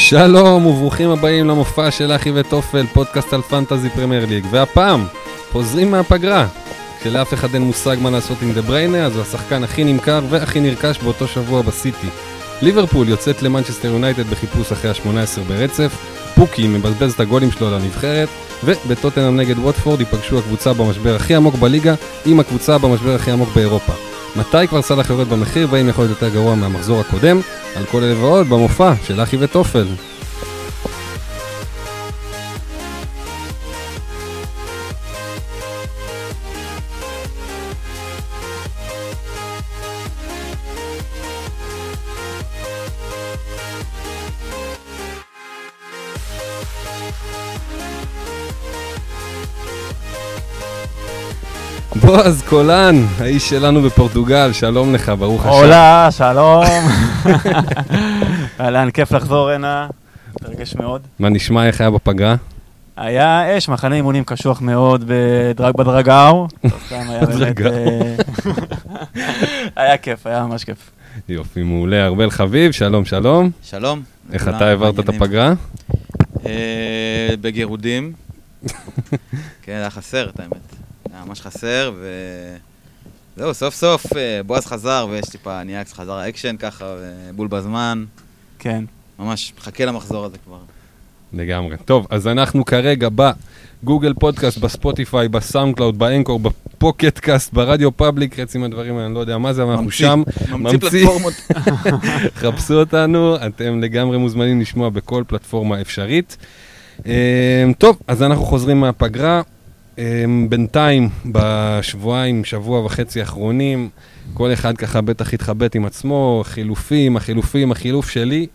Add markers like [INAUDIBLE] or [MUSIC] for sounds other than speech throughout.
שלום וברוכים הבאים למופע של אחי וטופל, פודקאסט על פנטזי פרמייר ליג. והפעם, חוזרים מהפגרה. כשלאף אחד אין מושג מה לעשות עם דה בריינה, עת הוא השחקן הכי נמכר והכי נרכש באותו שבוע בסיטי. ליברפול יוצאת למנצ'סטר יונייטד בחיפוש אחרי ה-18 ברצף, פוקי מבזבז את הגולים שלו לנבחרת, ובטוטנאם נגד ווטפורד ייפגשו הקבוצה במשבר הכי עמוק בליגה עם הקבוצה במשבר הכי עמוק באירופה. מתי כבר סאלח יורד במחיר והאם יכול להיות יותר גרוע מהמחזור הקודם? על כל אלה ועוד במופע של אחי וטופל. בועז קולן, האיש שלנו בפורטוגל, שלום לך, ברוך השם. הולה, שלום. אהלן, כיף לחזור הנה, מתרגש מאוד. מה נשמע, איך היה בפגרה? היה אש, מחנה אימונים קשוח מאוד בדרג בדרגאו. [LAUGHS] בדרגאו. אה, [LAUGHS] היה כיף, היה ממש כיף. יופי, מעולה. ארבל חביב, שלום, שלום. שלום. איך אתה העברת את. הפגרה? אה, בגירודים. [LAUGHS] כן, היה חסר, את האמת. ממש חסר, ו... זהו, סוף סוף אה, בועז חזר, ויש טיפה, נהיה קצת חזר האקשן ככה, ובול בזמן. כן. ממש, מחכה למחזור הזה כבר. לגמרי. טוב, אז אנחנו כרגע ב Google Podcasts, ב Spotify, ב SoundCloud, ב Anchor, ב Pocket Casts, ב RadioPublic, חצי מהדברים האלה, אני לא יודע מה זה, אבל אנחנו. שם. ממציא ממציא. פלטפורמות. [LAUGHS] חפשו אותנו, אתם לגמרי מוזמנים לשמוע בכל פלטפורמה אפשרית. אמ, טוב, אז אנחנו חוזרים מהפגרה. אמ, בינתיים, בשבועיים, שבוע וחצי האחרונים, כל אחד ככה בטח התחבט עם עצמו, חילופים, החילופים, החילוף שלי.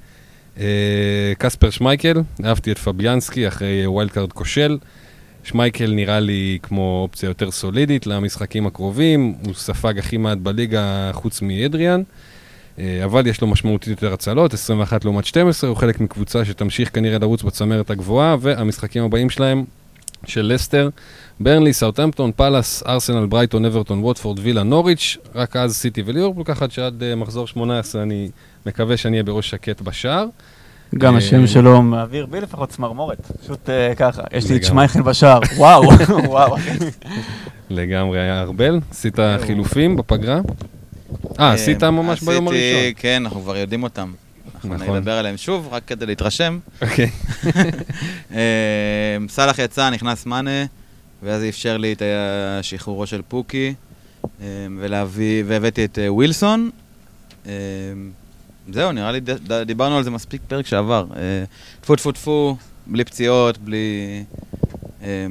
אה, קספר שמייקל, אהבתי את פביאנסקי אחרי wild card כושל. שמייקל נראה לי כמו אופציה יותר סולידית למשחקים הקרובים, הוא ספג הכי מעט בליגה חוץ מאדריאן. אה, אבל יש לו משמעותית יותר הצלות, 21 לעומת 12, הוא חלק מקבוצה שתמשיך כנראה לרוץ בצמרת הגבוהה, והמשחקים הבאים שלהם של לסטר, ברנלי, סאוטהמפטון, פאלאס, ארסנל, ברייטון, אברטון, ווטפורד, וילה, נוריץ', רק אז סיטי וליברפול, ככה שעד אה, מחזור 18 אני מקווה שאני אהיה בראש שקט בשער. גם אה, השם שלו מעביר בי לפחות צמרמורת. פשוט אה, ככה, יש לי את. שמייקל בשער. וואו, [LAUGHS] וואו. לגמרי היה ארבל, עשית חילופים בפגרה? אה, עשית ממש ביום עשיתי- הראשון. כן, אנחנו כבר יודעים אותם. אנחנו נכון. נדבר עליהם שוב, רק כדי להתרשם. אוקיי. [LAUGHS] אה, סאלח יצא, נכנס מאנה, ואז זה אפשר לי את השחרורו של פוקי, אה, ולהביא, והבאתי את אה, ווילסון. זהו, נראה לי דיברנו על זה מספיק פרק שעבר. טפו טפו טפו, בלי פציעות, בלי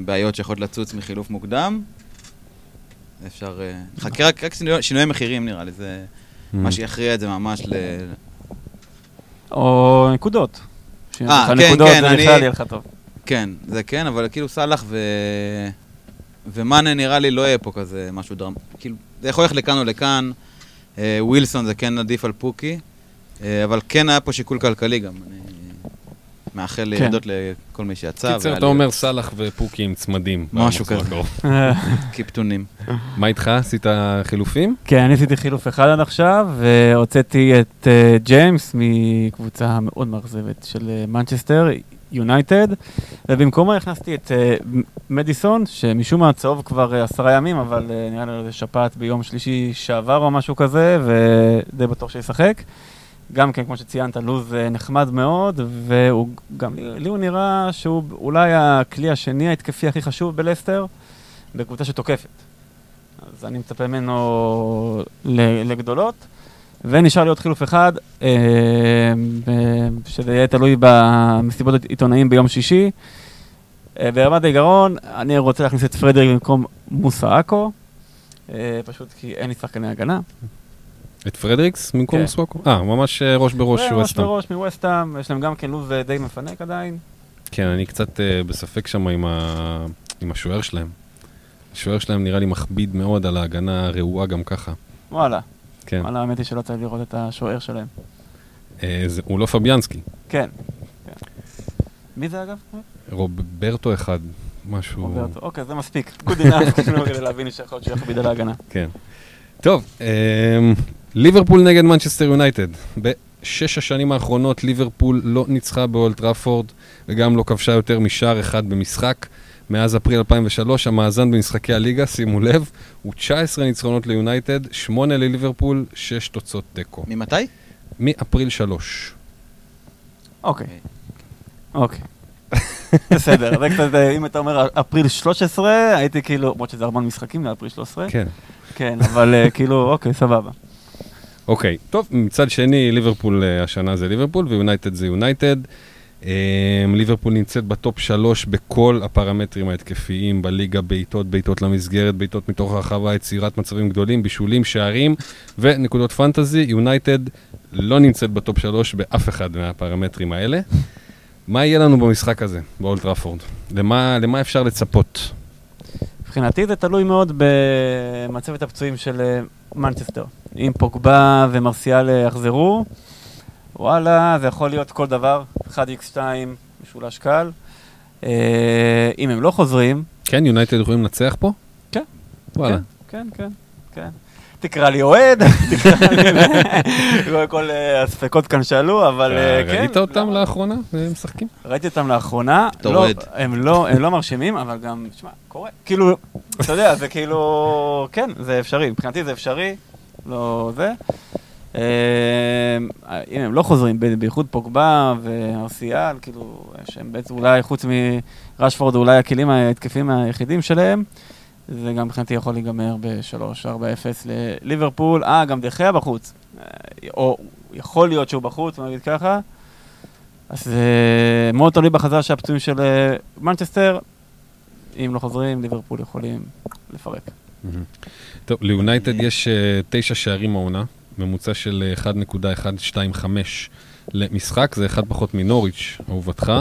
בעיות שיכולות לצוץ מחילוף מוקדם. אפשר... חכה רק, רק שינוי- שינויי מחירים נראה לי, זה Mm. מה שיכריע את זה ממש. או נקודות. לך כן, נקודות, כן, זה אני- בכלל יהיה לך טוב. כן, זה כן, אבל כאילו סאלח ו... ומאנה נראה לי לא יהיה פה כזה משהו דרמ... כאילו, זה יכול ללכת לכאן או לכאן. אה, ווילסון זה כן עדיף על פוקי, אה, אבל כן היה פה שיקול כלכלי גם. אני מאחל לירידות לכל מי שיצא. קיצר, אתה אומר סאלח ופוקי עם צמדים. משהו כזה. [LAUGHS] קיפטונים. מה איתך? עשית חילופים? כן, אני עשיתי חילוף אחד עד עכשיו, והוצאתי את אה, ג'יימס מקבוצה מאוד מאכזבת של אה, מנצ'סטר, יונייטד, ובמקומו הכנסתי את מ- מדיסון, שמשום מה צהוב כבר אה, עשרה ימים, אבל אה, נראה לי זה שפעת ביום שלישי שעבר או משהו כזה, ודי בטוח שישחק. גם כן, כמו שציינת, לוז אה, נחמד מאוד, והוא גם, לי- הוא נראה שהוא אולי הכלי השני ההתקפי הכי חשוב בלסטר, בקבוצה שתוקפת. אז אני מצפה ממנו לגדולות. ונשאר לי עוד חילוף אחד, אה, שזה יהיה תלוי במסיבות עיתונאים ביום שישי. אה, ברמת העיקרון, אני רוצה להכניס את פרדריק במקום מוסא עכו, פשוט כי אין לי שחקני הגנה. את פרדריקס במקום כן. סוואקו? אה, ממש אה, ראש בראש וראש ווסטהאם. בראש מווסטהאם, יש להם גם כן לו"ז אה, די מפנק עדיין. כן, אני קצת אה, בספק שם עם ה- עם השוער שלהם. השוער שלהם נראה לי מכביד מאוד על ההגנה הרעועה גם ככה. וואלה, כן. וואלה, האמת היא שלא צריך לראות את השוער שלהם. זה- הוא לא פביאנסקי. כן. כן. מי זה אגב? רוברטו אחד, משהו... רוברטו. אוקיי, זה מספיק. good enough, [LAUGHS] כאילו, כדי להבין שיכול להיות שהוא יכביד על ההגנה. כן. טוב, אמ, ליברפול נגד מנצ'סטר יונייטד, שש השנים האחרונות ליברפול לא ניצחה באולט טראפורד וגם לא כבשה יותר משער אחד במשחק. מאז אפריל 2003 המאזן במשחקי הליגה, שימו לב, הוא 19 ניצחונות ליונייטד, 8 לליברפול, 6 תוצאות תיקו. ממתי? מאפריל 3. אוקיי. אוקיי. [LAUGHS] בסדר, זה קצת, אה, אם אתה אומר אפריל 13, הייתי כאילו, למרות שזה ארבעה משחקים לאפריל 13. כן. כן, אבל אה, כאילו, אוקיי, סבבה. אוקיי, טוב, מצד שני, ליברפול אה, השנה זה ליברפול ויונייטד זה יונייטד. אה, ליברפול נמצאת בטופ שלוש בכל הפרמטרים ההתקפיים בליגה, בעיטות, בעיטות למסגרת, בעיטות מתוך הרחבה, יצירת מצבים גדולים, בישולים, שערים ונקודות פנטזי. יונייטד לא נמצאת בטופ שלוש באף אחד מהפרמטרים האלה. מה יהיה לנו במשחק הזה, באולטראפורד? למה, למה אפשר לצפות? מבחינתי זה תלוי מאוד במצבת הפצועים של אה, מנצ'סטר. אם פוגבה ומרסיאל אה, יחזרו, וואלה, זה יכול להיות כל דבר, 1X2 משולש קל. אה, אם הם לא חוזרים, כן, יונייטד יכולים לנצח פה? כן. וואלה. כן, כן, כן. תקרא לי אוהד, תקרא לי... כל אה, הספקות כאן שאלו, אבל כן. ראית אותם? לאחרונה? הם משחקים? ראיתי אותם לאחרונה. בתור לא, אוהד. הם לא, הם לא מרשימים, אבל גם, תשמע, קורה. כאילו, אתה יודע, זה כאילו, כן, זה אפשרי. מבחינתי זה אפשרי, לא זה. אה, אם הם לא חוזרים, בייחוד פוגבה וארסיאל, כאילו, שהם בעצם אולי, חוץ מרשפורד, אולי הכלים ההתקפיים היחידים שלהם, זה גם מבחינתי יכול להיגמר ב-3-4-0 לליברפול. אה, גם דחיה בחוץ. אה, או יכול להיות שהוא בחוץ, נגיד ככה. אז זה מאוד תלוי בחזרה של הפצועים של אה, מנצ'סטר. אם לא חוזרים, ליברפול יכולים לפרק. טוב, ליונייטד יש אה, תשע שערים העונה, ממוצע של אה, 1.125 למשחק, זה אחד פחות מנוריץ', אהובתך,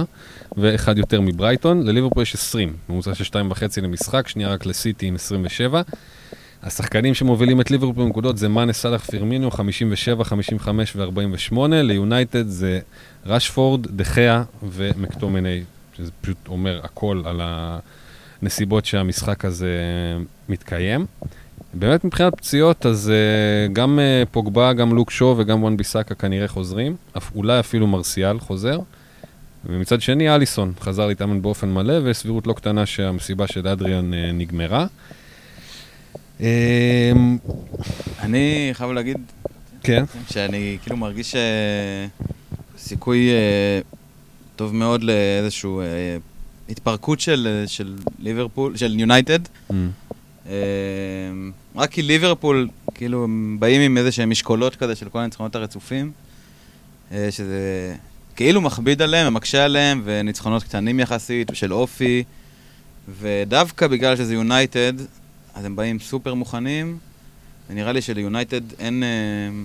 ואחד יותר מברייטון. לליברפול יש 20, ממוצע של 2.5 למשחק, שנייה רק לסיטי עם 27. השחקנים שמובילים את ליברפול בנקודות זה מאנה סאלח פירמינו, 57, 55 ו-48. ליונייטד זה רשפורד, דחיה ומקטומני, שזה פשוט אומר הכל על הנסיבות שהמשחק הזה מתקיים. באמת מבחינת פציעות, אז uh, גם uh, פוגבה, גם לוק שו וגם וואן ביסאקה כנראה חוזרים, אף, אולי אפילו מרסיאל חוזר. ומצד שני, אליסון חזר להתאמן באופן מלא, ויש סבירות לא קטנה שהמסיבה של אדריאן uh, נגמרה. Um, אני חייב להגיד כן, שאני כאילו מרגיש סיכוי אה, טוב מאוד לאיזושהי אה, התפרקות של, של ליברפול, של יונייטד. Mm. אה, רק כי ליברפול, כאילו, הם באים עם איזה שהם משקולות כזה של כל הניצחונות הרצופים, אה, שזה כאילו מכביד עליהם, מקשה עליהם, וניצחונות קטנים יחסית, של אופי, ודווקא בגלל שזה יונייטד, אז הם באים סופר מוכנים, ונראה לי שליונייטד אין... אה,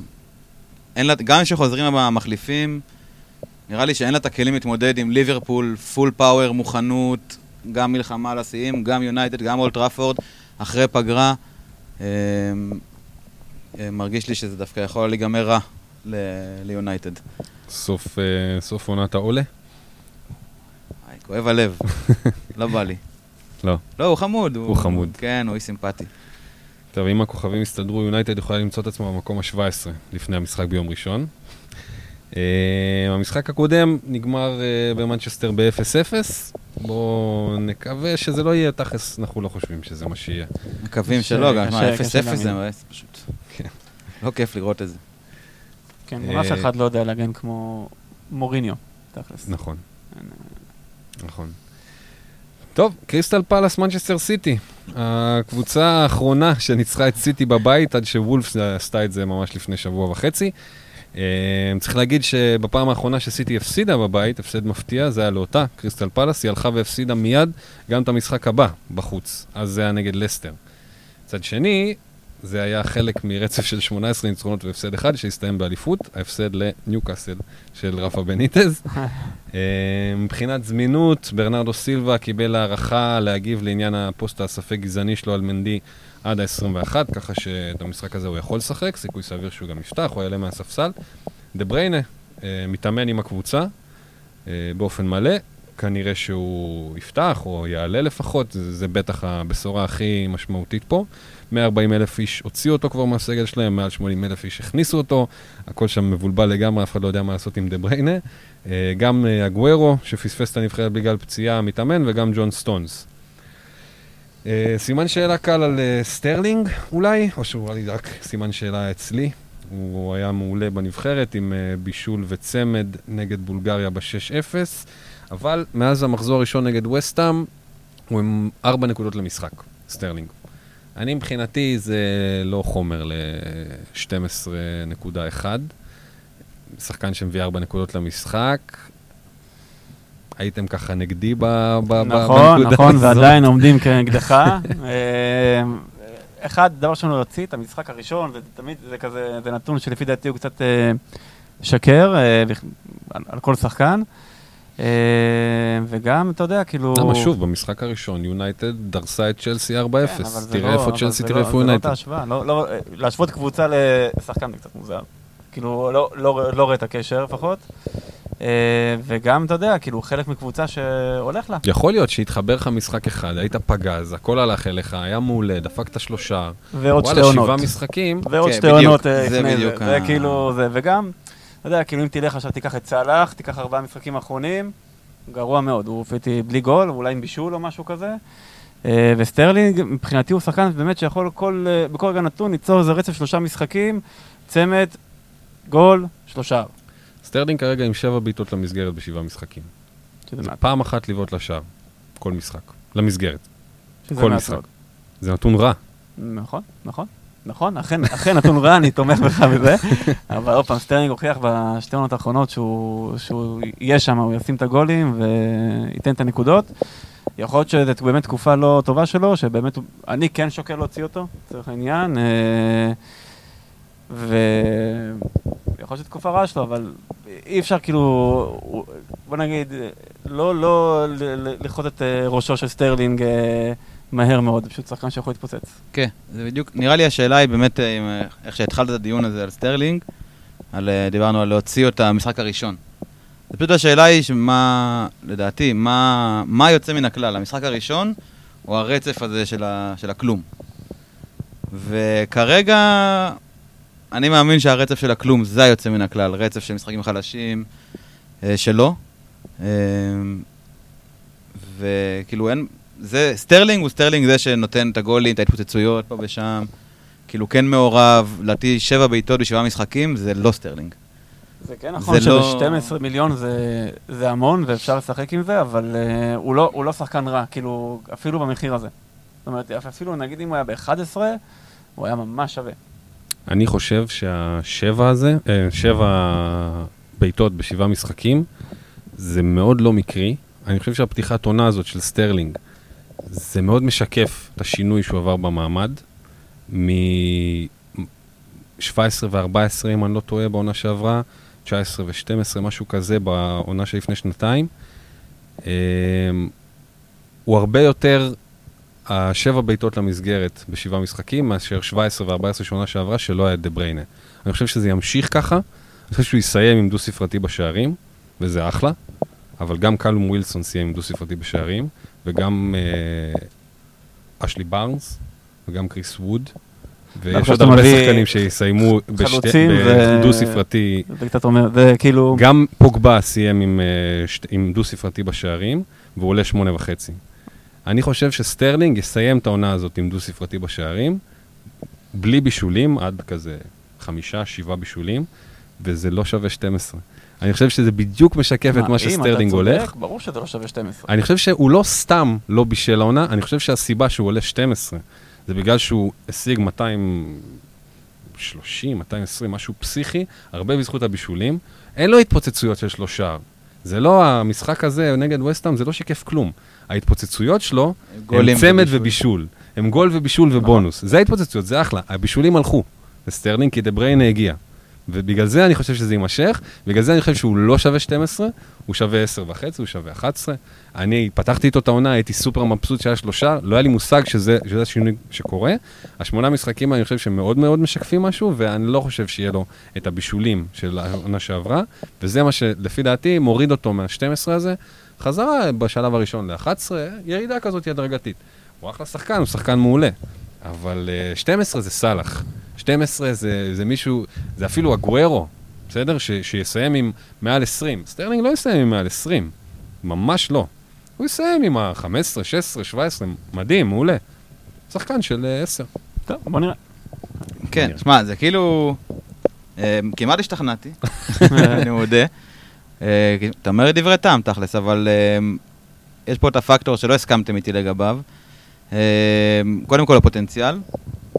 אין לה, גם כשחוזרים המחליפים, נראה לי שאין לה את הכלים להתמודד עם ליברפול, full power, מוכנות, גם מלחמה על השיאים, גם יונייטד, גם אולט טראפורד, אחרי פגרה. אה, אה, מרגיש לי שזה דווקא יכול להיגמר רע ליונייטד. סוף, uh, סוף עונת העולה? איי, כואב הלב, [LAUGHS] לא בא לי. לא. לא, הוא חמוד. הוא חמוד. כן, הוא איש סימפטי. טוב, אם הכוכבים יסתדרו, יונייטד יכולה למצוא את עצמה במקום ה-17 לפני המשחק ביום ראשון. Uh, המשחק הקודם נגמר uh, במנצ'סטר ב-0-0. בואו נקווה שזה לא יהיה, תכלס אנחנו לא חושבים שזה מה שיהיה. מקווים שלא, גם קשה- מה, 0-0 קשה זה. מבאס פשוט. כן. לא כיף לראות את זה. כן, אה, אף אחד לא יודע להגן כמו מוריניו, תכלס. נכון, נכון. טוב, קריסטל פלאס מנצ'סטר סיטי. הקבוצה האחרונה שניצחה את סיטי בבית, עד שוולפס עשתה את זה ממש לפני שבוע וחצי. אה, צריך להגיד שבפעם האחרונה שסיטי הפסידה בבית, הפסד מפתיע, זה היה לאותה קריסטל פלאס, היא הלכה והפסידה מיד גם את המשחק הבא בחוץ, אז זה היה נגד לסטר. מצד שני, זה היה חלק מרצף של 18 ניצחונות והפסד אחד שהסתיים באליפות, ההפסד לניוקאסל של רפה בניטז. [LAUGHS] אה, מבחינת זמינות, ברנרדו סילבה קיבל הערכה להגיב לעניין הפוסט הספק גזעני שלו על מנדי עד ה-21, ככה שאת המשחק הזה הוא יכול לשחק, סיכוי סביר שהוא גם יפתח, הוא יעלה מהספסל. דה בריינה אה, מתאמן עם הקבוצה אה, באופן מלא. כנראה שהוא יפתח, או יעלה לפחות, זה, זה בטח הבשורה הכי משמעותית פה. 140 אלף איש הוציאו אותו כבר מהסגל שלהם, מעל 80 אלף איש הכניסו אותו, הכל שם מבולבל לגמרי, אף אחד לא יודע מה לעשות עם דה בריינה. אה, גם אגוורו, שפספס את הנבחרת בגלל פציעה, מתאמן, וגם ג'ון סטונס. אה, סימן שאלה קל על אה, סטרלינג אולי, או שזה אולי רק סימן שאלה אצלי. הוא היה מעולה בנבחרת עם אה, בישול וצמד נגד בולגריה ב-6-0, אבל מאז המחזור הראשון נגד ווסטהאם, הוא עם 4 נקודות למשחק, סטרלינג. אני מבחינתי זה לא חומר ל-12.1. שחקן שמביא 4 נקודות למשחק. הייתם ככה נגדי ב- ב- ב- נכון, בנקודה נכון, הזאת. ועדיין עומדים כנגדך. אה, אחד, דבר ראשון, הוא הוציא את המשחק הראשון, זה תמיד, זה כזה, זה נתון שלפי דעתי הוא קצת אה, שקר אה, על כל שחקן. וגם, אתה יודע, כאילו... למה שוב, במשחק הראשון יונייטד דרסה את צ'לסי 4-0. כן, תראה איפה צ'לסי, תראה איפה יונייטד. להשוות קבוצה לשחקן זה קצת מוזר. כאילו, לא- לא לא רואה את הקשר לפחות. אה, וגם, אתה יודע, כאילו, חלק מקבוצה שהולך לה. יכול להיות שהתחבר לך משחק אחד, היית פגז, הכל הלך אליך, היה מעולה, דפקת שלושה. ועוד שתי וואלה, עונות. שבעה משחקים. ועוד כן, שתי עונות אה, זה זה. בדיוק זה כאילו, זה, וגם, אתה יודע, כאילו אם תלך עכשיו, תיקח את סאלח, תיקח ארבעה משחקים אחרונים, גרוע מאוד, הוא הופיע בלי גול, אולי עם בישול או משהו כזה. אה, וסטרלינג, מבחינתי הוא שחקן באמת שיכול כל, בכל רגע נתון ליצור איזה רצף שלושה משחקים, צמד, גול, שלושה. סטרלינג כרגע עם שבע בעיטות למסגרת בשבעה משחקים. פעם אחת לבעוט לשער, כל משחק. למסגרת. כל משחק. זה נתון רע. נכון, נכון. נכון, אכן, אכן נתון רע, אני תומך בך בזה. [LAUGHS] אבל עוד פעם, סטרלינג הוכיח בשתי עונות האחרונות שהוא, שהוא יהיה שם, הוא ישים את הגולים וייתן את הנקודות. יכול להיות שזו באמת תקופה לא טובה שלו, שבאמת, אני כן שוקל להוציא אותו, לצורך העניין. אה, ויכול להיות שזו תקופה רעה שלו, אבל אי אפשר כאילו, בוא נגיד, לא, לא לכרות את אה, ראשו של סטרלינג אה, מהר מאוד, זה פשוט שחקן שיכול להתפוצץ. כן, זה בדיוק, נראה לי השאלה היא באמת, אה, איך שהתחלת את הדיון הזה על סטרלינג, על, דיברנו על להוציא את המשחק הראשון. זה פשוט השאלה היא שמה, לדעתי, מה, מה יוצא מן הכלל, המשחק הראשון או הרצף הזה של, ה, של הכלום. וכרגע, אני מאמין שהרצף של הכלום זה היוצא מן הכלל, רצף של משחקים חלשים אה, שלו. אה, וכאילו אין, זה, סטרלינג הוא סטרלינג זה שנותן את הגולים, את ההתפוצצויות פה ושם. כאילו כן מעורב, לדעתי שבע בעיטות בשבעה משחקים, זה לא סטרלינג. זה כן נכון זה לא- שב-12 מיליון זה, זה המון ואפשר לשחק עם זה, אבל אה, הוא, לא, הוא לא שחקן רע, כאילו, אפילו במחיר הזה. זאת אומרת, אפילו נגיד אם הוא היה ב-11, הוא היה ממש שווה. אני חושב שהשבע הזה, אה, שבע בעיטות בשבעה משחקים, זה מאוד לא מקרי. אני חושב שהפתיחת עונה הזאת של סטרלינג, זה מאוד משקף את השינוי שהוא עבר במעמד. מ-17 ו-14, אם אני לא טועה, בעונה שעברה, 19 ו-12, משהו כזה, בעונה שלפני שנתיים. אה, הוא הרבה יותר השבע בעיטות למסגרת בשבעה משחקים, מאשר 17 ו-14 שנה שעברה, שלא היה דה בריינה. אני חושב שזה ימשיך ככה, אני חושב שהוא יסיים עם דו-ספרתי בשערים, וזה אחלה, אבל גם קלום ווילסון סיים עם דו-ספרתי בשערים, וגם אה, אשלי בארנס, וגם קריס ווד, ויש עכשיו עוד הרבה שחקנים שיסיימו בדו-ספרתי. זה קצת אומר, זה כאילו... גם פוגבה סיים אה, עם דו-ספרתי בשערים, והוא עולה שמונה וחצי. אני חושב שסטרלינג יסיים את העונה הזאת עם דו-ספרתי בשערים, בלי בישולים, עד כזה חמישה, שבעה בישולים, וזה לא שווה 12. אני חושב שזה בדיוק משקף את מה שסטרלינג אם אתה הולך. צודק, ברור שזה לא שווה 12. אני חושב שהוא לא סתם לא בישל העונה, אני חושב שהסיבה שהוא עולה 12, זה בגלל שהוא השיג 230, 220, משהו פסיכי, הרבה בזכות הבישולים. אין לו התפוצצויות של שלושה. זה לא, המשחק הזה נגד וסטהאם, זה לא שיקף כלום. ההתפוצצויות שלו הם צמד ובישול. ובישול. הם גול ובישול ובונוס. זה ההתפוצצויות, זה אחלה. הבישולים הלכו לסטרלינג כי דה בריינה הגיע. ובגלל זה אני חושב שזה יימשך, בגלל זה אני חושב שהוא לא שווה 12, הוא שווה 10 וחצי, הוא שווה 11. אני פתחתי איתו את העונה, הייתי סופר מבסוט שהיה שלושה, לא היה לי מושג שזה, שזה השינוי שקורה. השמונה משחקים אני חושב שמאוד מאוד משקפים משהו, ואני לא חושב שיהיה לו את הבישולים של העונה שעברה, וזה מה שלפי דעתי מוריד אותו מה-12 הזה, חזרה בשלב הראשון ל-11, ירידה כזאת הדרגתית. הוא אחלה שחקן, הוא שחקן מעולה. אבל uh, 12 זה סאלח. 12 זה, זה מישהו, זה אפילו אגוארו, בסדר? ש, שיסיים עם מעל 20. סטרלינג לא יסיים עם מעל 20, ממש לא. הוא יסיים עם ה-15, 16, 17, מדהים, מעולה. שחקן של uh, 10. טוב, בוא נראה. כן, שמע, זה כאילו... אה, כמעט השתכנעתי, [LAUGHS] אני מודה. אה, אתה אומר דברי טעם, תכלס, אבל אה, יש פה את הפקטור שלא הסכמתם איתי לגביו. אה, קודם כל הפוטנציאל,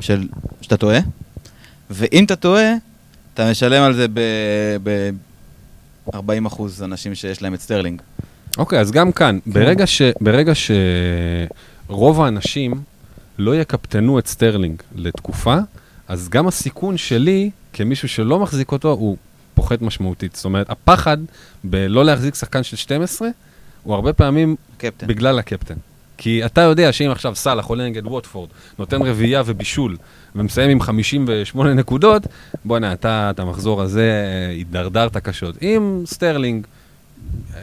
של שאתה טועה, ואם אתה טועה, אתה משלם על זה ב-40 אחוז אנשים שיש להם את סטרלינג. אוקיי, אז גם כאן, ברגע, ש, ברגע שרוב האנשים לא יקפטנו את סטרלינג לתקופה, אז גם הסיכון שלי, כמישהו שלא מחזיק אותו, הוא פוחת משמעותית. זאת אומרת, הפחד בלא להחזיק שחקן של 12, הוא הרבה פעמים קפטן. בגלל הקפטן. כי אתה יודע שאם עכשיו סאלח עולה נגד ווטפורד, נותן רביעייה ובישול, ומסיים עם 58 נקודות, בוא'נה, אתה, את המחזור הזה אה, הידרדרת קשות. אם סטרלינג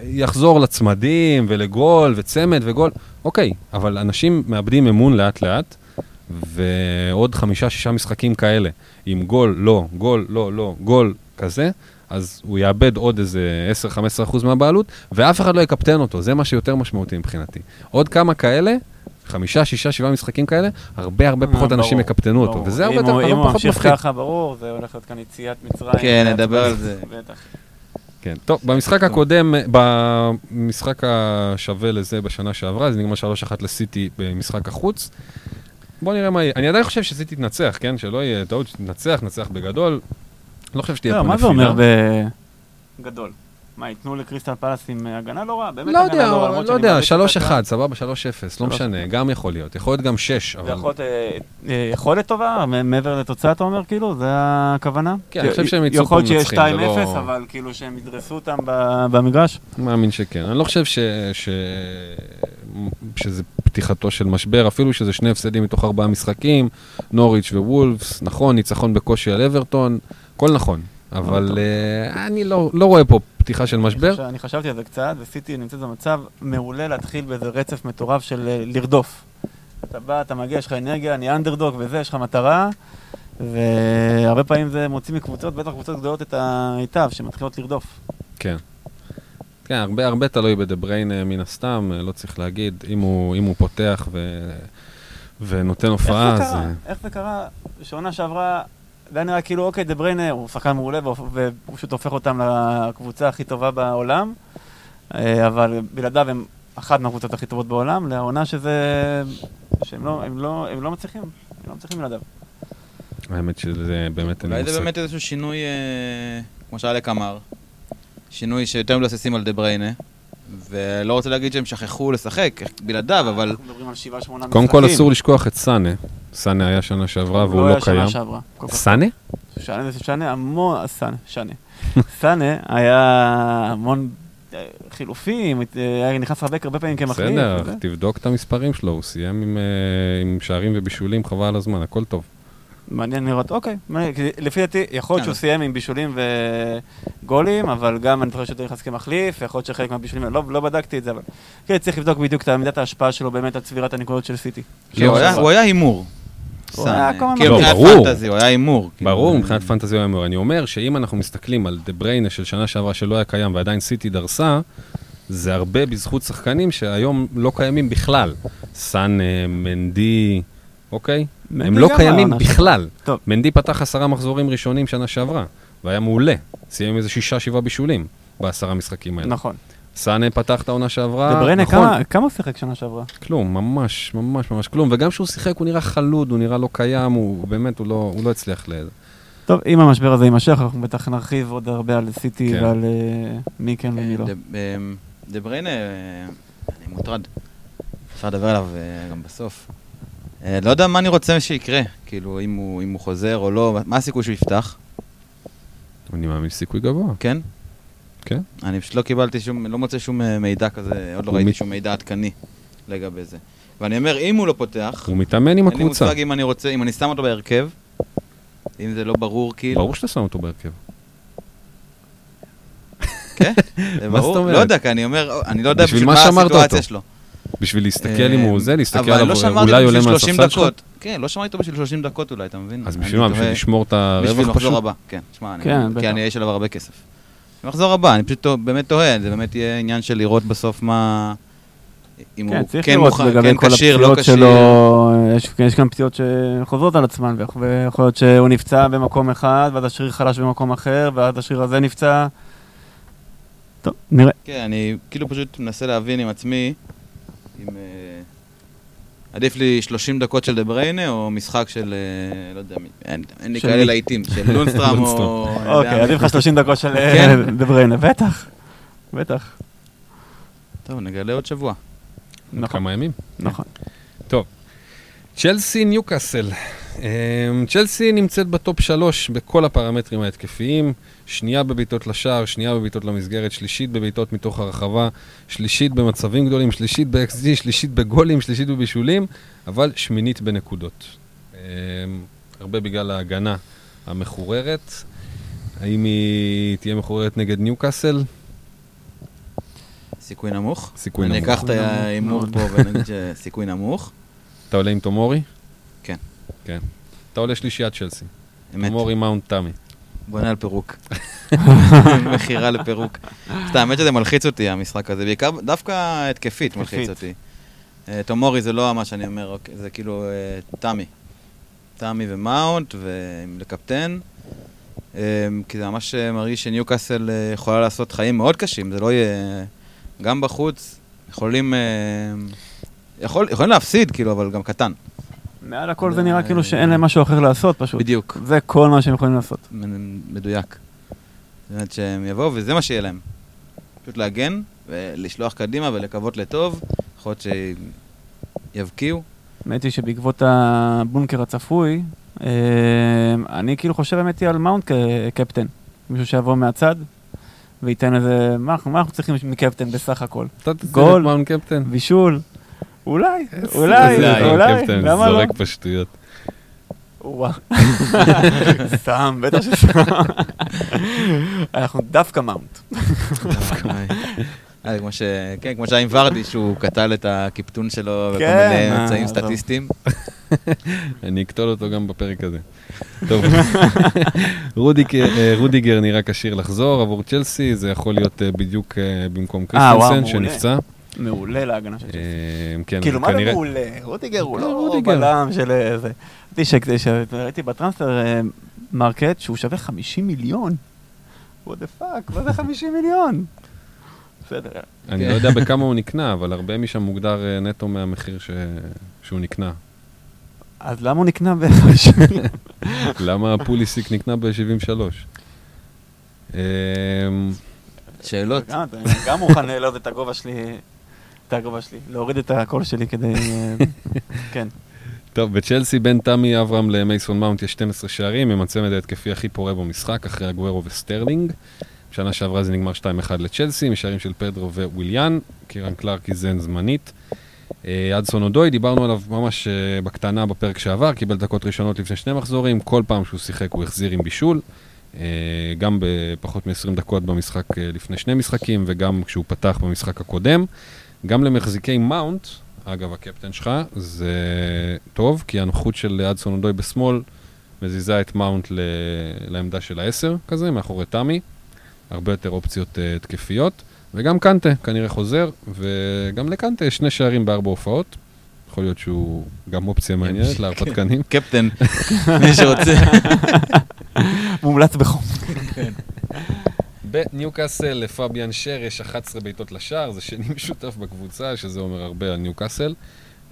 יחזור לצמדים ולגול וצמד וגול, אוקיי, אבל אנשים מאבדים אמון לאט-לאט, ועוד חמישה-שישה משחקים כאלה, עם גול, לא, גול, לא, לא, גול, כזה, אז הוא יאבד עוד איזה 10-15% מהבעלות, ואף אחד לא יקפטן אותו, זה מה שיותר משמעותי מבחינתי. עוד כמה כאלה, חמישה, שישה, שבעה משחקים כאלה, הרבה הרבה פחות אה, אנשים ברור, יקפטנו אותו. וזה הרבה אם יותר הוא- אם הרבה הוא פחות ממשיך מפחיד. ככה, ברור, זה הולך להיות כאן יציאת מצרים. כן, נדבר על זה. בטח. כן, טוב, במשחק הקודם, במשחק השווה לזה בשנה שעברה, זה נגמר 3-1 לסיטי במשחק החוץ. בוא נראה מה יהיה. אני עדיין חושב שסיטי תנצח, כן? שלא יהיה טעות, שתנצח, נצח בגדול. לא חושב שתהיה לא, פה מה זה נפילה. אומר בגדול? מה, ייתנו לקריסטל פלאס עם אה, הגנה לא רעה? באמת לא הגנה יודע, רעה, למרות לא שאני יודע, מעדיף את 3-1, ההגנה. סבבה, 3-0, לא 3-0. משנה, גם יכול להיות. יכול להיות גם 6, זה אבל... יכול להיות אה, אה, יכולת טובה, מעבר לתוצאה אתה אומר, כאילו? זה הכוונה? כן, אני חושב שהם יצאו יכול להיות פה שיש מנצחים, זה 2-0, לא- אבל כאילו שהם ידרסו אותם ב- במגרש? מאמין שכן. אני לא חושב ש... ש... שזה פתיחתו של משבר, אפילו שזה שני הפסדים מתוך ארבעה משחקים, נוריץ' ווולפס, נכון, ניצחון בקושי על אברטון, הכל נכון. אבל uh, אני לא, לא רואה פה פתיחה של משבר. אני חשבתי על זה קצת, וסיטי נמצאת במצב מעולה להתחיל באיזה רצף מטורף של אה, לרדוף. אתה בא, אתה מגיע, יש לך אנרגיה, אני אנדרדוג וזה, יש לך מטרה, והרבה פעמים זה מוציא מקבוצות, בטח קבוצות גדולות את ההיטב, שמתחילות לרדוף. כן. כן, הרבה, הרבה תלוי בדה בריין אה, מן הסתם, אה, לא צריך להגיד. אם הוא, אם הוא פותח ו... ונותן הופעה, איך אז... זה קרה? אה, איך זה קרה? שעונה שעברה, זה היה נראה כאילו, אוקיי, דה בריינה הוא שחקן מעולה, והוא פשוט הופך אותם לקבוצה הכי טובה בעולם, אה, אבל בלעדיו הם אחת מהקבוצות הכי טובות בעולם, לעונה שזה... שהם לא, הם לא, הם לא מצליחים, הם לא מצליחים בלעדיו. האמת שזה באמת אולי זה. באמת איזשהו שינוי, אה, כמו שאלק אמר, שינוי שיותר מבססים על דה בריינה, ולא רוצה להגיד שהם שכחו לשחק בלעדיו, אבל אנחנו מדברים על שבעה, שמונה קודם כל משחקים. אסור לשכוח את סאנה. סאנה היה שנה שעברה והוא לא לא היה שנה קיים. שעברה. סאנה? שנה זה שנה המון, סאנה, שנה. [LAUGHS] סאנה היה המון אה, חילופים, אה, היה נכנס הרבה הרבה פעמים כמחליף. בסדר. תבדוק את המספרים שלו, הוא סיים עם, אה, עם שערים ובישולים, חבל על הזמן, הכל טוב. מעניין לראות, אוקיי. לפי דעתי, יכול להיות כן. שהוא סיים עם בישולים וגולים, אבל גם אני חושב שהוא נכנס כמחליף, יכול להיות שחלק מהבישולים, לא לא בדקתי את זה, אבל כן, צריך לבדוק בדיוק את מידת ההשפעה שלו באמת על צבירת הנקודות של סיטי. הוא היה- הוא היה הימור. היה כאילו, מבחינת ברור. פנטזי, הוא היה הימור. ברור, מבחינת פנטזיה הוא אומר. אני אומר שאם אנחנו מסתכלים על דה בריינה של שנה שעברה שלא היה קיים ועדיין סיטי דרסה, זה הרבה בזכות שחקנים שהיום לא קיימים בכלל. סאנה, מנדי, אוקיי? הם לא קיימים אצלו. בכלל. טוב. מנדי פתח עשרה מחזורים ראשונים שנה שעברה, והיה מעולה. סיים איזה שישה, שבעה בישולים בעשרה משחקים האלה. נכון. סאנה פתח את העונה שעברה, דה בריינה, נכון, כמה- כמה הוא שיחק שנה שעברה? כלום, ממש, ממש, ממש כלום. וגם כשהוא שיחק הוא נראה חלוד, הוא נראה לא קיים, הוא באמת, הוא לא, הוא לא הצליח ל... טוב, אם המשבר הזה יימשך, אנחנו בטח נרחיב עוד הרבה על סיטי כן. ועל אה, מי כן ומי לא. דה- אמ, דה בריינה, אה, אני מוטרד. אפשר לדבר עליו אה, גם בסוף. אה, לא יודע מה אני רוצה שיקרה, כאילו, אם הוא אם הוא חוזר או לא, מה הסיכוי שהוא יפתח, אני מאמין סיכוי גבוה. כן? כן. אני פשוט לא קיבלתי שום, לא מוצא שום אה, מידע כזה, עוד לא ראיתי מת- שום מידע עדכני לגבי זה. ואני אומר, אם הוא לא פותח, הוא מתאמן עם אין לי הקבוצה. מושג אם אני רוצה, אם אני שם אותו בהרכב, אם זה לא ברור, כאילו. ברור שאתה שם אותו בהרכב. כן, זה [LAUGHS] ברור. לא יודע, כי אני אומר, אני לא יודע בשביל מה הסיטואציה? שלו. בשביל להסתכל אם הוא זה, להסתכל עליו, לא אולי עולה בשביל 30 מהספסל שלך? כן, לא שמרתי אותו בשביל 30 דקות אולי, אתה מבין? אז אני בשביל מה? בשביל לשמור את בשביל הרווח מחזור פשוט? הבא, כן. אני- כן, כי. אני, יש עליו הרבה כסף. במחזור הבא, אני פשוט באמת תוהה, זה באמת יהיה עניין של לראות בסוף מה... אם כן, הוא צריך כן לראות מוכן, לגבי כן כל כשיר, לא הפציעות כשיר. שלו, יש- יש גם פציעות שחוזרות על עצמן, ויכול להיות שהוא נפצע במקום אחד, ואז השריר חלש במקום אחר, ואז השריר הזה נפצע. טוב, נראה. כן, אני כאילו פשוט מנסה להבין עם עצמי, אם... אה, עדיף לי 30 דקות של דה בריינה, או משחק של, אה, לא יודע, מי- אין אין לי כאלה? להיטים, [LAUGHS] של לונסטראם או... יודע אוקיי. עדיף לך 30 דקות של כן. דה בריינה, בטח. בטח. טוב, נגלה עוד שבוע. נכון, כמה ימים. נכון. טוב, צ'לסי ניוקאסל. אמ, צ'לסי נמצאת בטופ שלוש בכל הפרמטרים ההתקפיים, שנייה בבעיטות לשער, שנייה בבעיטות למסגרת, שלישית בבעיטות מתוך הרחבה, שלישית במצבים גדולים, שלישית ב-XG, שלישית בגולים, שלישית בבישולים, אבל שמינית בנקודות. אמ, הרבה בגלל ההגנה המחוררת. האם היא תהיה מחוררת נגד ניוקאסל? סיכוי נמוך. סיכוי נמוך. אני אקח את ההימור. פה ונגיד שסיכוי נמוך. אתה עולה עם תומורי? כן. כן. אתה עולה שלישיית צ'לסי. אמת. תומורי מאונט תמי. בונה על פירוק. [LAUGHS] מכירה לפירוק. סתם, האמת שזה מלחיץ אותי, המשחק הזה. בעיקר, דווקא התקפית מלחיץ. אותי. אה, תומורי זה לא מה שאני אומר, אוקיי, זה כאילו אה, תמי. תמי ומאונט, ולקפטן. אה, כי זה ממש אה, מרגיש שניוקאסל אה, יכולה לעשות חיים מאוד קשים, זה לא יהיה... גם בחוץ, יכולים... אה, יכול, יכולים להפסיד, כאילו, אבל גם קטן. מעל הכל זה נראה כאילו שאין להם משהו אחר לעשות פשוט. בדיוק. זה כל מה שהם יכולים לעשות. מדויק. זאת אומרת שהם יבואו וזה מה שיהיה להם. פשוט להגן ולשלוח קדימה ולקוות לטוב, יכול להיות שיבקיעו. האמת היא שבעקבות הבונקר הצפוי, אה, אני כאילו חושב האמת היא על מאונט כקפטן. מישהו שיבוא מהצד וייתן איזה, מה אנחנו מה אנחנו צריכים מקפטן בסך הכל? גול. בישול? אולי, אולי, מאונט אולי, למה לא? זורק פה שטויות. וואו. [LAUGHS] סתם, בטח שסתם. [LAUGHS] אנחנו דווקא מאונט. [LAUGHS] אה, כמו ש... כן, כמו שהיה עם ורדי, שהוא קטל את הקיפטון שלו וכל כן, מיני מה, אמצעים. סטטיסטיים. אני אקטול אותו גם בפרק הזה. טוב, רודיגר, אה, רודיגר נראה כשיר לחזור עבור צ'לסי, זה יכול להיות אה, בדיוק אה, במקום אה, קריסטנסן. שנפצע. מעולה להגנה של צ'לסי. אה, כן, כאילו, מה זה מעולה? רודיגר הוא אה, לא רודיגר. בלם של איזה... ראיתי שראיתי ב transfer אה, market שהוא שווה 50 מיליון. what the fuck, מה זה 50 מיליון? בסדר. אני. לא יודע בכמה הוא נקנה, אבל הרבה משם מוגדר אה, נטו מהמחיר ש- שהוא נקנה. אז למה הוא נקנה ב-50 מיליון? [LAUGHS] למה פוליסיק נקנה ב-73? אמ, שאלות? גם מוכן להעלות את הגובה שלי, הגובה שלי, להוריד את הקול שלי כדי... אה, [LAUGHS] כן. טוב, בצ'לסי בין תמי אברהם למייסון מאונט יש 12 שערים, הם הצמד ההתקפי הכי פורה במשחק, אחרי אגוארו וסטרלינג. בשנה שעברה זה נגמר 2-1 לצ'לסי, משערים של פדרו וויליאן, קירן קלארק איזן זמנית. אה, אדסון אודוי, דיברנו עליו ממש אה, בקטנה בפרק שעבר, קיבל דקות ראשונות לפני שני מחזורים, כל פעם שהוא שיחק הוא החזיר עם בישול. גם בפחות מ-20 דקות במשחק לפני שני משחקים, וגם כשהוא פתח במשחק הקודם. גם למחזיקי מאונט, אגב, הקפטן שלך, זה טוב, כי הנוחות של אדסון אודוי בשמאל מזיזה את מאונט ל... לעמדה של העשר כזה, מאחורי תמי. הרבה יותר אופציות uh, התקפיות. וגם קנטה כנראה חוזר, וגם לקנטה יש שני שערים בארבע הופעות. יכול להיות שהוא גם אופציה מעניינת להרפתקנים. [LAUGHS] קפטן, מי שרוצה. [LAUGHS] מומלץ בחום. בניוקאסל לפביאן שר יש 11 בעיטות לשער, זה שני משותף בקבוצה, שזה אומר הרבה על ניוקאסל.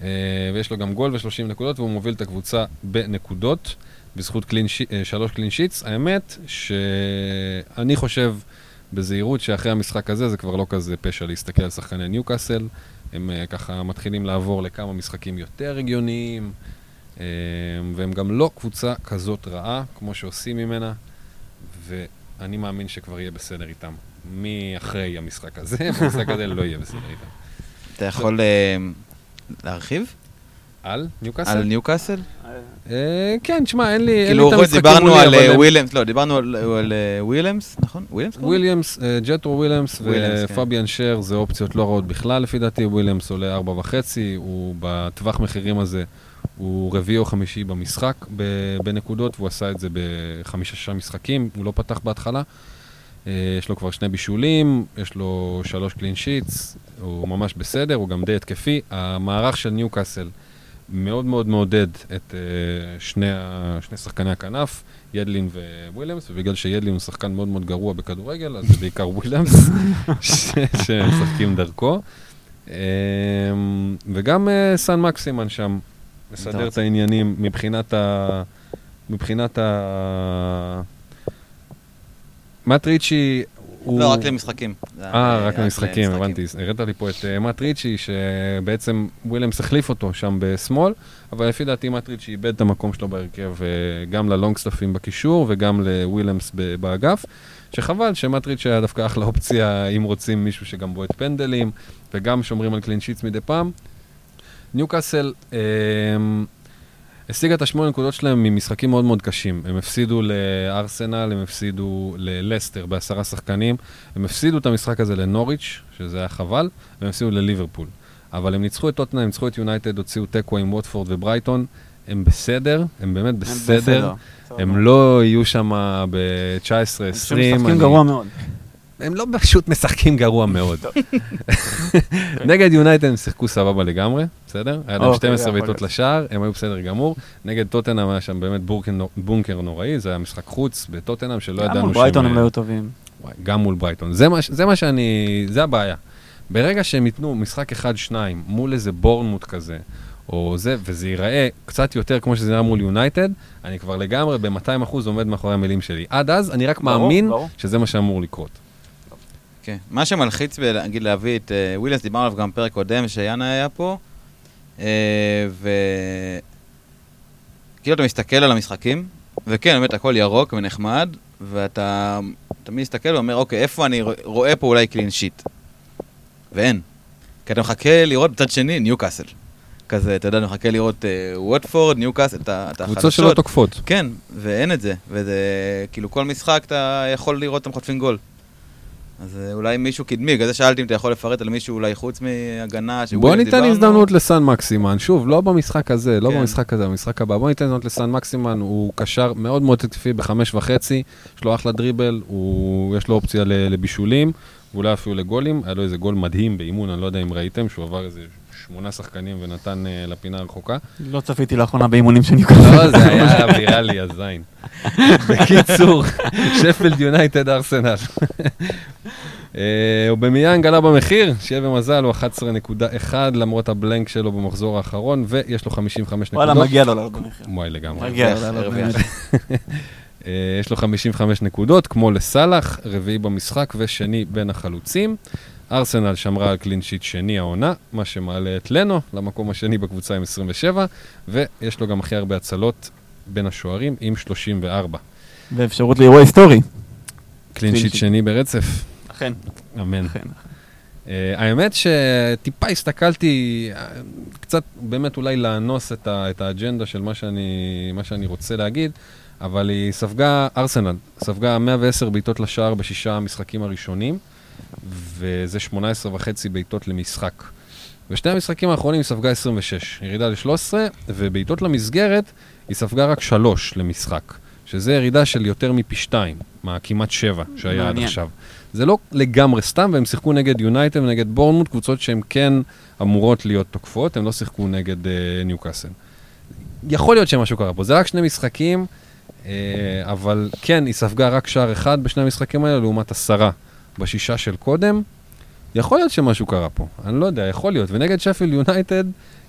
אה, ויש לו גם גול ו-30 נקודות, והוא מוביל את הקבוצה בנקודות, בזכות קלין שי, אה, שלוש קלין שיטס. האמת שאני חושב בזהירות שאחרי המשחק הזה זה כבר לא כזה פשע להסתכל על שחקני ניוקאסל. הם אה, ככה מתחילים לעבור לכמה משחקים יותר הגיוניים, והם גם לא קבוצה כזאת רעה כמו שעושים ממנה. אני מאמין שכבר יהיה בסדר איתם. מאחרי המשחק הזה, המשחק הזה לא יהיה בסדר איתם. אתה יכול אה, להרחיב על ניוקאסל? על ניוקאסל? אה, כן, תשמע, אין לי כאילו, דיברנו על אה, וויליאמס, לא, דיברנו על- וויליאמס, נכון? וויליאמס? וויליאמס, אה, ג'טרו וויליאמס וויליאמס, כן. ופביאן שר זה אופציות לא רעות בכלל לפי דעתי, וויליאמס עולה ארבע וחצי, הוא בטווח מחירים הזה, הוא רביעי או חמישי במשחק בנקודות, והוא עשה את זה בחמישה-שישה משחקים, הוא לא פתח בהתחלה. אה, יש לו כבר שני בישולים, יש לו שלוש clean sheets, הוא ממש בסדר, הוא גם די התקפי. המערך של ניוקאסל מאוד מאוד מעודד את אה, שני, שני שחקני הכנף, ידלין ו-וויליאמס, ובגלל שידלין הוא שחקן מאוד מאוד גרוע בכדורגל, אז זה בעיקר וויליאמס [LAUGHS] שמשחקים דרכו. אה, וגם סן מקסימן שם מסדר את? העניינים מבחינת ה... מבחינת ה... מאט ריצ'י הוא... לא, רק למשחקים. אה, רק למשחקים, הבנתי. הראת לי פה את אה, מאט ריצ'י, שבעצם וויליאמס החליף אותו שם בשמאל, אבל לפי דעתי מאט ריצ'י איבד את המקום שלו בהרכב אה, גם ללונגסטפים בקישור וגם לוויליאמס ב- באגף, שחבל שמאט ריצ'י היה דווקא אחלה אופציה אם רוצים מישהו שגם בועט פנדלים, וגם שומרים על קלין שיטס מדי פעם. ניוקאסל אה, השיגה את השמונה נקודות שלהם ממשחקים מאוד מאוד קשים. הם הפסידו לארסנל, הם הפסידו ללסטר בעשרה שחקנים, הם הפסידו את המשחק הזה לנוריץ', שזה היה חבל, והם הפסידו לליברפול. אבל הם ניצחו את טוטנהאם, הם ניצחו את יונייטד, הוציאו תיקו עם ווטפורד וברייטון, הם בסדר, הם באמת בסדר. הם לא יהיו שם ב-19-20. משחקים גרוע מאוד. הם לא פשוט משחקים גרוע מאוד. [LAUGHS] נגד יונייטד הם שיחקו סבבה לגמרי, בסדר? היה להם אוקיי, 12 זה יכול בעיטות. לשער, הם היו בסדר גמור. נגד טוטנאם היה שם באמת בונקר נוראי, זה היה משחק חוץ בטוטנאם שלא גם ידענו מול ברייטון הם שהם- לא היו טובים. גם מול ברייטון. זה מה, ש- זה מה שאני, זה הבעיה. ברגע שהם ייתנו משחק אחד-שניים מול איזה בורנמוט כזה, או זה, וזה ייראה קצת יותר כמו שזה נראה מול יונייטד, אני כבר לגמרי ב-200% עומד מאחורי המילים שלי. עד אז אני רק מאמין ברור. שזה מה שאמור לקרות. כן. מה שמלחיץ, נגיד, להביא את אה, וויליאמס, דיברנו עליו גם בפרק קודם, שיאנה היה פה, אה, ו... כאילו אתה מסתכל על המשחקים, וכן, באמת הכל ירוק ונחמד, ואתה תמיד מסתכל ואומר, אוקיי, איפה אני רוא- רואה פה אולי קלין שיט? ואין. כי אתה מחכה לראות בצד שני ניוקאסל. כזה, אתה יודע, אתה מחכה לראות אה, ווטפורד, ניוקאסל, את ה- את החדשות. קבוצות שלא תוקפות. כן, ואין את זה, וזה כאילו כל משחק אתה יכול לראות אותם חוטפים גול. אז אה, אולי מישהו קדמי, בגלל זה שאלתי אם אתה יכול לפרט על מישהו אולי חוץ מהגנה, בוא ניתן. הזדמנות לסן מקסימן, שוב, לא במשחק הזה, לא כן. במשחק הזה, במשחק הבא. בוא ניתן הזדמנות לסן מקסימן, הוא קשר מאוד מאוד התקפי בחמש וחצי, יש לו אחלה דריבל, הוא, יש לו אופציה לבישולים, ואולי אפילו לגולים. היה לו איזה גול מדהים באימון, אני לא יודע אם ראיתם, שהוא עבר איזה שמונה שחקנים ונתן אה, לפינה הרחוקה. לא צפיתי לאחרונה באימונים שאני קורא. לא, זה היה ויראלי, הזין. בקיצור, שפילד יונייטד ארסנל. אה, אובמיאנג עלה במחיר, שיהיה במזל, הוא 11.1 למרות הבלנק שלו במחזור האחרון, ויש לו 55 נקודות. וואלה, מגיע לו לעלות במחיר. וואי, לגמרי. מגיע לו לעלות. באמת. אה, יש לו 55 נקודות, כמו לסאלח, רביעי במשחק ושני בין החלוצים. ארסנל שמרה על קלין שיט שני העונה, מה שמעלה את לנו למקום השני בקבוצה עם 27, ויש לו גם הכי הרבה הצלות בין השוערים עם 34. ואפשרות לאירוע היסטורי. קלין שיט. שני ברצף, אכן. אמן. אכן. אה, האמת שטיפה הסתכלתי, אה, קצת באמת אולי לאנוס את, ה, את האג'נדה של מה שאני, מה שאני רוצה להגיד, אבל היא ספגה, ארסנל, ספגה 110 בעיטות לשער בשישה המשחקים הראשונים, וזה 18 וחצי בעיטות למשחק. בשני המשחקים האחרונים היא ספגה 26, ירידה ל-13, ובעיטות למסגרת היא ספגה רק 3 למשחק, שזה ירידה של יותר מפי 2, מהכמעט 7 שהיה עד מעניין. עכשיו. זה לא לגמרי סתם, והם שיחקו נגד יונייטד ונגד בורנמוט, קבוצות שהן כן אמורות להיות תוקפות, הם לא שיחקו נגד אה, ניוקאסל. יכול להיות שמשהו קרה פה, זה רק שני משחקים, אה, אבל כן, היא ספגה רק שער אחד בשני המשחקים האלה, לעומת עשרה בשישה של קודם. יכול להיות שמשהו קרה פה, אני לא יודע, יכול להיות. ונגד שפילד יונייטד,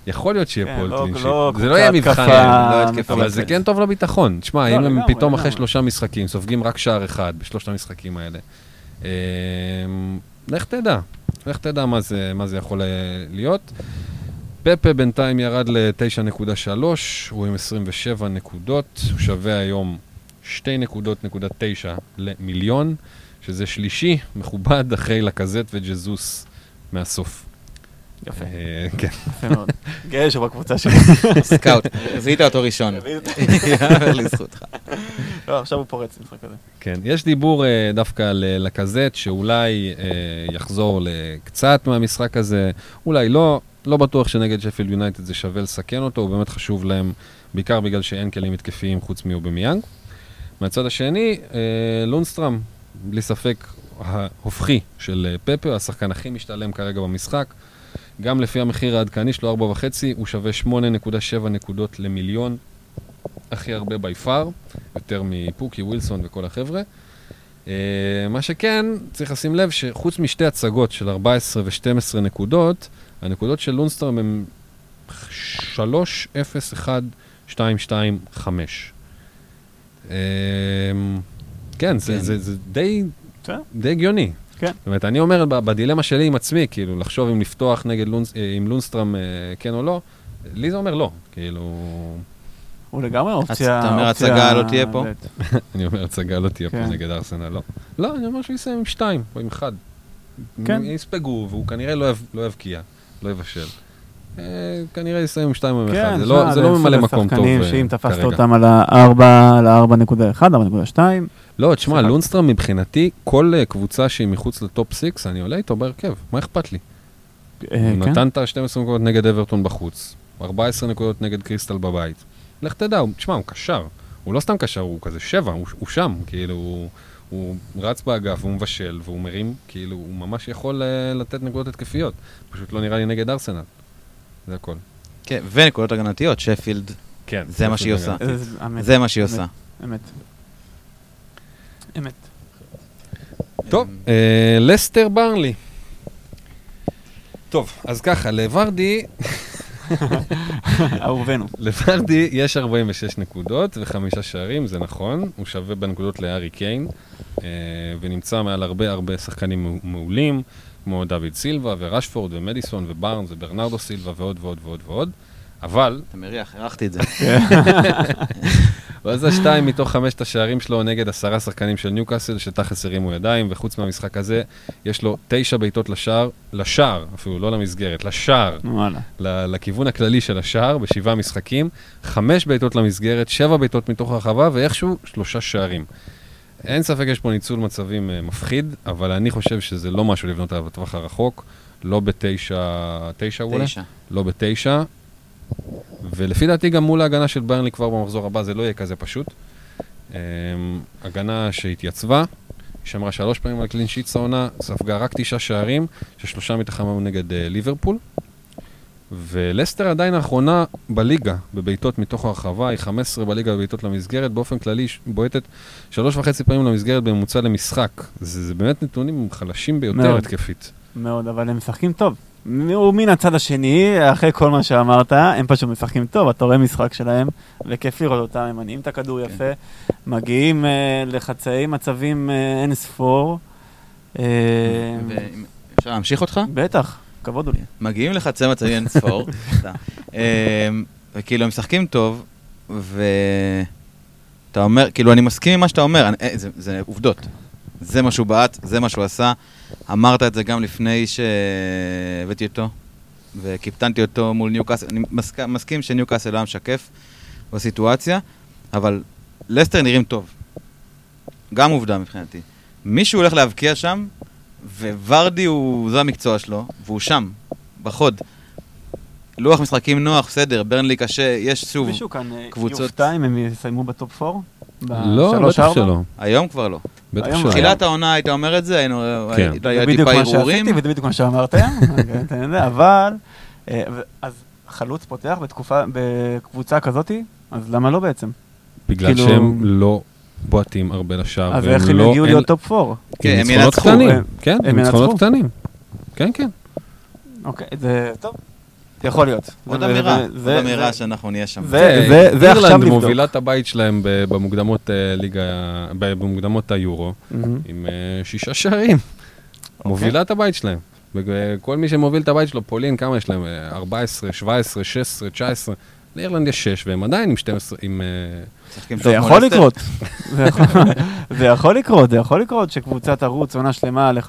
יכול להיות שיהיה כן, פה לא- קלין שיט. לא זה לא יהיה מבחן, לא אבל זה. כן טוב לביטחון. תשמע, אם הם פתאום אחרי. שלושה משחקים סופגים רק שער אחד בשלושת המשחקים האלה, אמ, לך תדע, לך תדע מה זה, יכול אה, להיות. פפה בינתיים ירד ל-9.3, הוא עם 27 נקודות, הוא שווה היום 2 נקודות נקודה 9 למיליון, שזה שלישי, מכובד, אחרי לקזט וג'זוס מהסוף. יפה, אה, כן. יפה מאוד. [LAUGHS] גאה שבקבוצה שלי. סקאוט, [LAUGHS] זיהית אותו ראשון. יאמר לזכותך. לא, עכשיו הוא פורץ משחק כזה. כן, יש דיבור אה, דווקא על לקזט, שאולי אה, יחזור לקצת מהמשחק הזה, אולי לא, לא בטוח שנגד שפילד יונייטד זה שווה לסכן אותו, הוא באמת חשוב להם, בעיקר בגלל שאין כלים התקפיים חוץ מאובמיאנג. מהצד השני, לונסטרם, בלי ספק ההופכי של אה, פפר, השחקן הכי משתלם כרגע במשחק. גם לפי המחיר העדכני שלו, 4.5, הוא שווה 8.7 נקודות למיליון, הכי הרבה בי פאר, יותר מפוקי, ווילסון וכל החבר'ה. Uh, מה שכן, צריך לשים לב שחוץ משתי הצגות של 14 ו-12 נקודות, הנקודות של לונסטרם הן 3, 0, 1, 2, 2, 5. כן, זה, כן. זה, זה די, בסדר. די הגיוני. כן. זאת אומרת, אני אומר, בדילמה שלי עם עצמי, כאילו, לחשוב אם לפתוח נגד לונס, אה, עם לונסטרם אה, כן או לא, לי זה אומר לא, כאילו, הוא לגמרי אופציה... אתה אומר, הצגה לא תהיה פה? [LAUGHS] אני אומר, הצגה לא תהיה פה כן. נגד ארסנל, לא. לא, אני אומר שהוא יסיים עם שתיים, או עם אחד. כן. יספגו, והוא כנראה לא יב- לא יבקיע, לא יבשל. אה, כנראה יסיים עם שתיים או עם אחד, כן, זה לא- שמע, זה לא סוג ממלא מקום טוב השחקנים אה, שאם תפסת כרגע. אותם על ה-4, על ה-4.1, 4.2, לא, תשמע. לונסטרם מבחינתי, כל אה, קבוצה שהיא מחוץ לטופ 6, אני עולה איתו בהרכב, מה אכפת לי? אה, הוא כן? נתן את ה-12 נקודות נגד אברטון בחוץ, 14 נקודות נגד קריסטל בבית. לך תדע, תשמע, הוא קשר. הוא לא סתם קשר, הוא כזה שבע, הוא, הוא שם, כאילו, הוא, הוא רץ באגף, הוא מבשל, והוא מרים, כאילו, הוא ממש יכול uh, לתת נקודות התקפיות. פשוט לא נראה לי נגד ארסנל. זה הכל. כן, ונקודות הגנתיות, שפילד, כן. זה מה שהיא עושה. זה- מה שהיא עושה. אמת. אמת. טוב, אה, לסטר ברנלי. טוב, אז ככה, לוורדי, [LAUGHS] אהובנו. לוורדי יש 46 נקודות וחמישה שערים, זה נכון, הוא שווה בנקודות לארי קיין, אה, ונמצא מעל הרבה הרבה שחקנים מעו- מעולים, כמו דוד סילבה ורשפורד ומדיסון ובארנס וברנרדו סילבה ועוד ועוד ועוד ועוד, אבל, אתה מריח, הערכתי את זה. [LAUGHS] ואז השתיים מתוך חמשת השערים שלו נגד עשרה שחקנים של ניוקאסל, שתכלס הרימו ידיים, וחוץ מהמשחק הזה, יש לו תשע בעיטות לשער, לשער, אפילו לא למסגרת, לשער. וואלה. לכיוון הכללי של השער בשבעה משחקים, חמש בעיטות למסגרת, שבע בעיטות מתוך הרחבה ואיכשהו שלושה שערים. אין ספק יש פה ניצול מצבים uh, מפחיד, אבל אני חושב שזה לא משהו לבנות עליו בטווח הרחוק, לא בתשע, תשע אולי? תשע. לא בתשע, ולפי דעתי גם מול ההגנה של ברנלי כבר במחזור הבא זה לא יהיה כזה פשוט. Um, הגנה שהתייצבה, שמרה שלוש פעמים על קלין שיטס העונה, ספגה רק תשעה שערים, ששלושה היו נגד uh, ליברפול. ולסטר עדיין האחרונה בליגה, בבעיטות מתוך הרחבה, היא 15 בליגה בבעיטות למסגרת, באופן כללי היא בועטת שלוש וחצי פעמים למסגרת בממוצע למשחק. זה, זה באמת נתונים חלשים ביותר מאוד. התקפית. מאוד, אבל הם משחקים טוב. ומן הצד השני, אחרי כל מה שאמרת, הם פשוט משחקים טוב, אתה רואה משחק שלהם, וכיף לראות אותם, הם מניעים את הכדור יפה, מגיעים אה, לחצאי מצבים אה, אין ספור. אה, ואם- אפשר להמשיך אותך? בטח, כבוד הוא לי. מגיעים לחצי מצבים אין ספור. [LAUGHS] אמ, וכאילו הם משחקים טוב, ואתה אומר, כאילו אני מסכים עם מה שאתה אומר, אני- אה, זה- זה עובדות. זה מה שהוא בעט, זה מה שהוא עשה. אמרת את זה גם לפני שהבאתי אותו, וקיפטנתי אותו מול ניוקאסל. אני מסכ- מסכים שניוקאסל לא היה משקף בסיטואציה, אבל לסטר נראים טוב. גם עובדה מבחינתי. מישהו הולך להבקיע שם, וורדי הוא, זה המקצוע שלו, והוא שם, בחוד. לוח משחקים נוח, בסדר, ברנלי קשה, יש שוב, מישהו כאן אה, קבוצות- יופתע אם הם יסיימו בטופ 4? לא, בטח שלא. היום כבר לא. בטח היום שלא. תחילת העונה היית אומר את זה, היינו, כן. היה זה היה בדיוק טיפה מה שעשיתי הרהורים. וזה בדיוק מה שאמרתם, [LAUGHS] אוקיי, אבל, אה, אז חלוץ פותח בתקופה, בקבוצה כזאתי, אז למה לא בעצם? בגלל כאילו- שהם לא בועטים הרבה לשער. אז איך הם לא- יגיעו אין- להיות טופ 4? כן, הם ינצחו, כן, הם ניצחונות ינצחו. קטנים. כן, כן. אוקיי, זה טוב, יכול להיות. עוד אמירה, עוד אמירה שאנחנו נהיה שם. זה- כן, זה- זה עכשיו אירלנד לבדוק. מובילה את הבית שלהם ב- במוקדמות אה, ליגה, ב- במוקדמות היורו. עם אה, שישה שערים. אוקיי. מובילה את הבית שלהם. וכל מי שמוביל את הבית שלו, פולין, כמה יש להם? אה, 14, 17, 16, 19. לאירלנד יש 6, והם עדיין עם 12, עם... אה, [LAUGHS] זה יכול. לקרות. זה יכול- לקרות, זה יכול לקרות שקבוצה תרוץ עונה שלמה על 1-0-2-1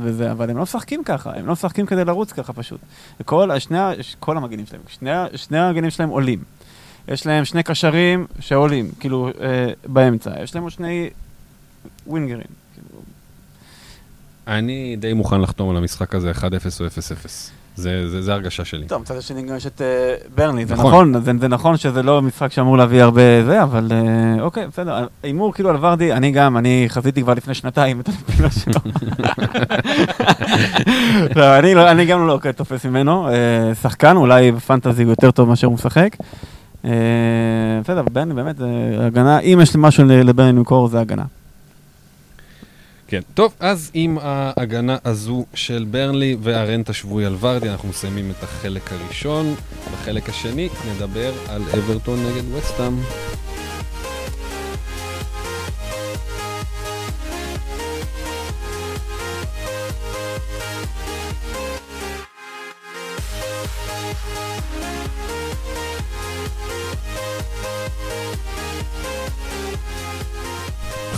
וזה, אבל הם לא משחקים ככה, הם לא משחקים כדי לרוץ ככה פשוט. כל, השני, ה- כל המגנים שלהם, שני המגנים שלהם עולים. יש להם שני קשרים שעולים, כאילו, אה, באמצע. יש להם עוד שני ווינגרים. כאילו, אני די מוכן לחתום על המשחק הזה 1-0 או 0-0. זה, זה, זה הרגשה שלי. טוב, מצד השני גם יש את אה, ברנלי, זה נכון. נכון, זה, זה נכון שזה לא משחק שאמור להביא הרבה זה, אבל אה, אוקיי, בסדר. הימור כאילו על ורדי, אני גם, אני חזיתי כבר לפני שנתיים את הנפילה שלו. [LAUGHS] לא, אני, לא, אני גם לא לוקח תופס ממנו, אה, שחקן, אולי בפנטזי הוא יותר טוב מאשר הוא משחק. בסדר, ברנלי באמת, זה הגנה, אם יש משהו לברנלי למכור, זה הגנה. כן. טוב, אז עם ההגנה הזו של ברנלי והרנט השבועי על ורדי, אנחנו מסיימים את החלק הראשון. בחלק השני נדבר על אברטון נגד וסטאם.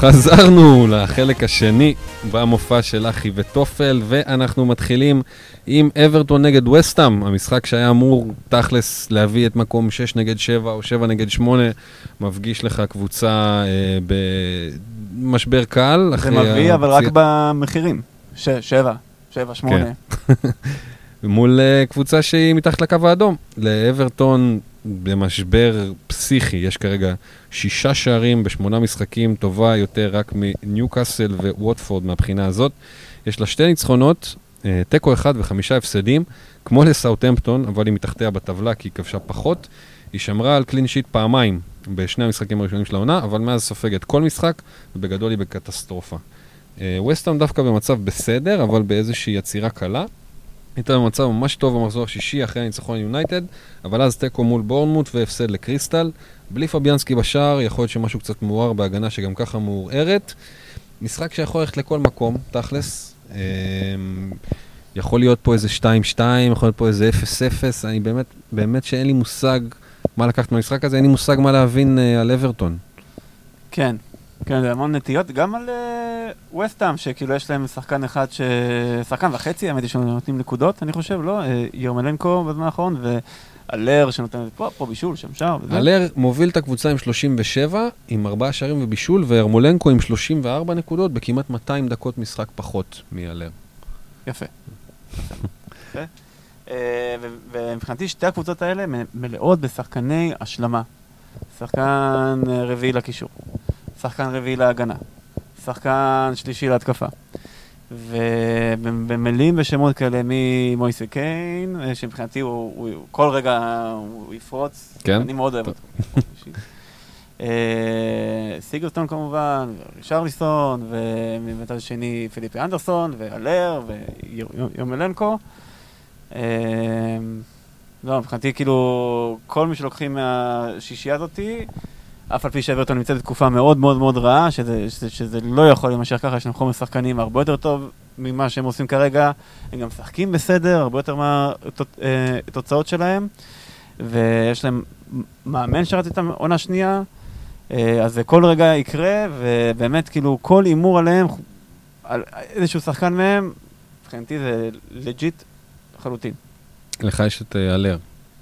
חזרנו לחלק השני במופע של אחי וטופל, ואנחנו מתחילים עם אברטון נגד וסטאם, המשחק שהיה אמור תכלס להביא את מקום 6 נגד 7 או 7 נגד 8, מפגיש לך קבוצה אה, במשבר קל. זה מביא, אבל רק במחירים. ש- שבע, שבע, שמונה. [LAUGHS] מול אה, קבוצה שהיא מתחת לקו האדום. לאברטון במשבר פסיכי, יש כרגע שישה שערים בשמונה משחקים, טובה יותר רק מניוקאסל וווטפורד מהבחינה הזאת. יש לה שתי ניצחונות, אה, תיקו אחד וחמישה הפסדים, כמו לסאוטהמפטון, אבל היא מתחתיה בטבלה כי היא כבשה פחות. היא שמרה על קלין שיט פעמיים בשני המשחקים הראשונים של העונה, אבל מאז סופגת כל משחק, ובגדול היא בקטסטרופה. אה, וסטהאם דווקא במצב בסדר, אבל באיזושהי יצירה קלה. הייתה במצב ממש טוב במחזור השישי אחרי הניצחון יונייטד, אבל אז תיקו מול בורנמוט והפסד לקריסטל. בלי פביאנסקי בשער, יכול להיות שמשהו קצת מעורער בהגנה שגם ככה מעורערת. משחק שיכול ללכת לכל מקום, תכלס. אמ, יכול להיות פה איזה 2-2, יכול להיות פה איזה 0-0, אני באמת, באמת שאין לי מושג מה לקחת מהמשחק הזה, אין לי מושג מה להבין אה, על אברטון. כן, כן, זה המון נטיות, גם על ווסטהאם, שכאילו יש להם שחקן אחד, ש... שחקן וחצי, האמת היא שנותנים נקודות, אני חושב, לא? אה, ירמלנקו בזמן האחרון, ואלר שנותן פה, פה בישול, שם שער. אלר מוביל את הקבוצה עם 37, עם 4 שערים ובישול, וירמולנקו עם 34 נקודות בכמעט 200 דקות משחק פחות מאלר. יפה. אה, ומבחינתי שתי הקבוצות האלה מלאות בשחקני השלמה. שחקן אה, רביעי לקישור, שחקן רביעי להגנה, שחקן שלישי להתקפה. ומלאים בשמות כאלה ממויסה קיין, אה, שמבחינתי הוא, הוא, הוא כל רגע הוא יפרוץ. כן? אני מאוד אוהב אותו. אה, סיגרסטון כמובן, רישרליסון, ומבצד השני פיליפי אנדרסון, ואלר, ויומלנקו. אה, לא, מבחינתי כאילו, כל מי שלוקחים מהשישייה הזאתי, אף על פי שאברטון נמצאת בתקופה מאוד מאוד מאוד רעה, שזה, שזה, שזה לא יכול להימשך ככה, יש להם חומר שחקנים הרבה יותר טוב ממה שהם עושים כרגע, הם גם משחקים בסדר, הרבה יותר מהתוצאות שלהם, ויש להם מאמן שרץ איתם עונה שנייה, אה, אז זה כל רגע יקרה, ובאמת כאילו כל הימור עליהם, על איזשהו שחקן מהם, מבחינתי זה לג'יט לחלוטין, לך יש את אה, אלר.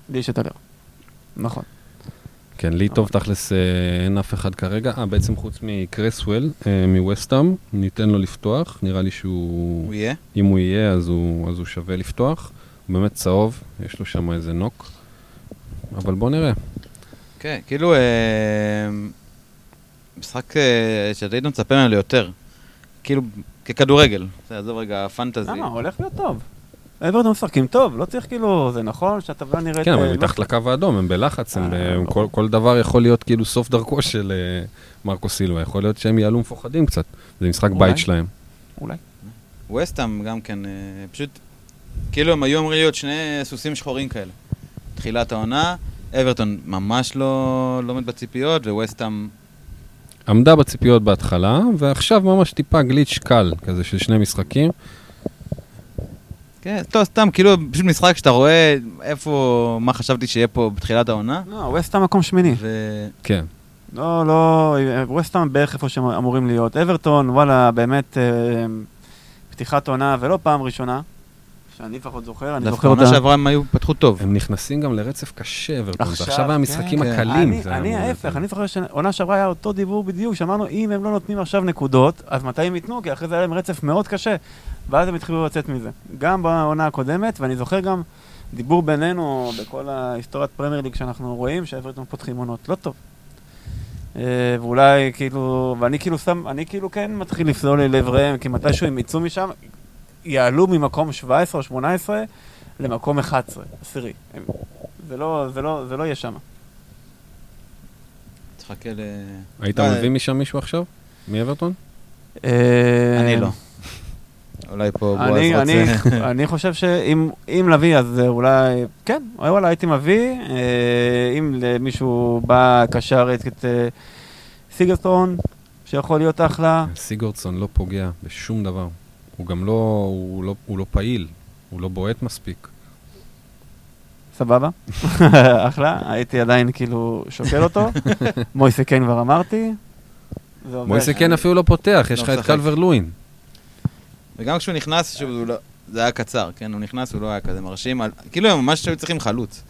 לי יש את הלר. נכון. כן, לי טוב תכלס אה, אין אף אחד כרגע. אה, בעצם חוץ מקרסוול, אה, מווסטהאם, ניתן לו לפתוח. נראה לי שהוא... הוא יהיה? אם הוא יהיה, אז הוא, אז הוא שווה לפתוח. הוא באמת צהוב, יש לו שם איזה נוק. אבל בוא נראה. כן, כאילו, אה, משחק אה, שאתה היית מצפה ממנו ליותר. כאילו, ככדורגל. בסדר, עזוב רגע, פנטזי. למה? הולך להיות טוב. אברטון משחקים טוב, לא צריך כאילו, זה נכון שהטבלה נראית... כן, אבל אה, מתחת לא- לקו האדום, הם בלחץ, הם אה, הם ברור. כל, דבר יכול להיות כאילו סוף דרכו של אה, מרקו סילבה. יכול להיות שהם יעלו מפוחדים קצת. זה משחק. בית שלהם. אולי. ווסטהאם גם כן, אה, פשוט, כאילו הם היו אמורים להיות שני סוסים שחורים כאלה. תחילת העונה, אברטון ממש לא לא עומד בציפיות, וווסטהאם, עמדה בציפיות בהתחלה, ועכשיו ממש טיפה גליץ' קל כזה של שני משחקים. כן, טוב, סתם, כאילו, פשוט משחק שאתה רואה איפה, מה חשבתי שיהיה פה בתחילת העונה, לא, ווסטהאם מקום שמיני. ו... כן. לא, לא, ווסטהאם בערך איפה שהם אמורים להיות. אברטון, וואלה, באמת אה, פתיחת עונה, ולא פעם ראשונה, שאני לפחות זוכר, אני דווקא זוכר אותה. עונה שעברה הם היו, פתחו טוב. הם נכנסים גם לרצף קשה, אברטון. זה עכשיו, עכשיו המשחקים כן. הקלים. אני, ההפך. אני זוכר שעונה שעברה היה אותו דיבור בדיוק, שאמרנו, אם הם לא נותנים עכשיו נקודות, אז מתי הם ייתנו? כי אחרי זה היה להם רצף מאוד קשה, ואז הם התחילו לצאת מזה. גם בעונה הקודמת, ואני זוכר גם דיבור בינינו, בכל ההיסטוריית פרמייר ליג שאנחנו רואים, שאברטון פותחים עונות לא טוב. אה, ואולי כאילו, ואני כאילו שם, אני כאילו כן מתחיל לפסול לעבריהם, כי מתישהו הם יצאו משם, יעלו ממקום 17 או 18 למקום 11, עשירי. הם- זה לא, זה לא, זה לא יהיה שם. תחכה ל... היית לא, מביא משם מישהו עכשיו? מאברטון? אני לא. אולי פה בועז אני, אני, רוצה... אני חושב שאם אם להביא, אז אה, אולי, כן, וואלה, הייתי מביא. אה, אם למישהו בא קשר את את, אה, סיגלסטון, שיכול להיות אחלה. סיגורדסון לא פוגע בשום דבר. הוא גם לא, הוא לא, הוא לא פעיל, הוא לא בועט מספיק. סבבה, [LAUGHS] אחלה, הייתי עדיין כאילו שוקל אותו. [LAUGHS] מויסה קיין כבר אמרתי. מויסה כן אפילו לא פותח, יש לא לך את. קלבר לואין. וגם כשהוא נכנס, לא... זה היה קצר, כן? הוא נכנס, הוא לא היה כזה מרשים. על- כאילו, הם ממש היו צריכים חלוץ.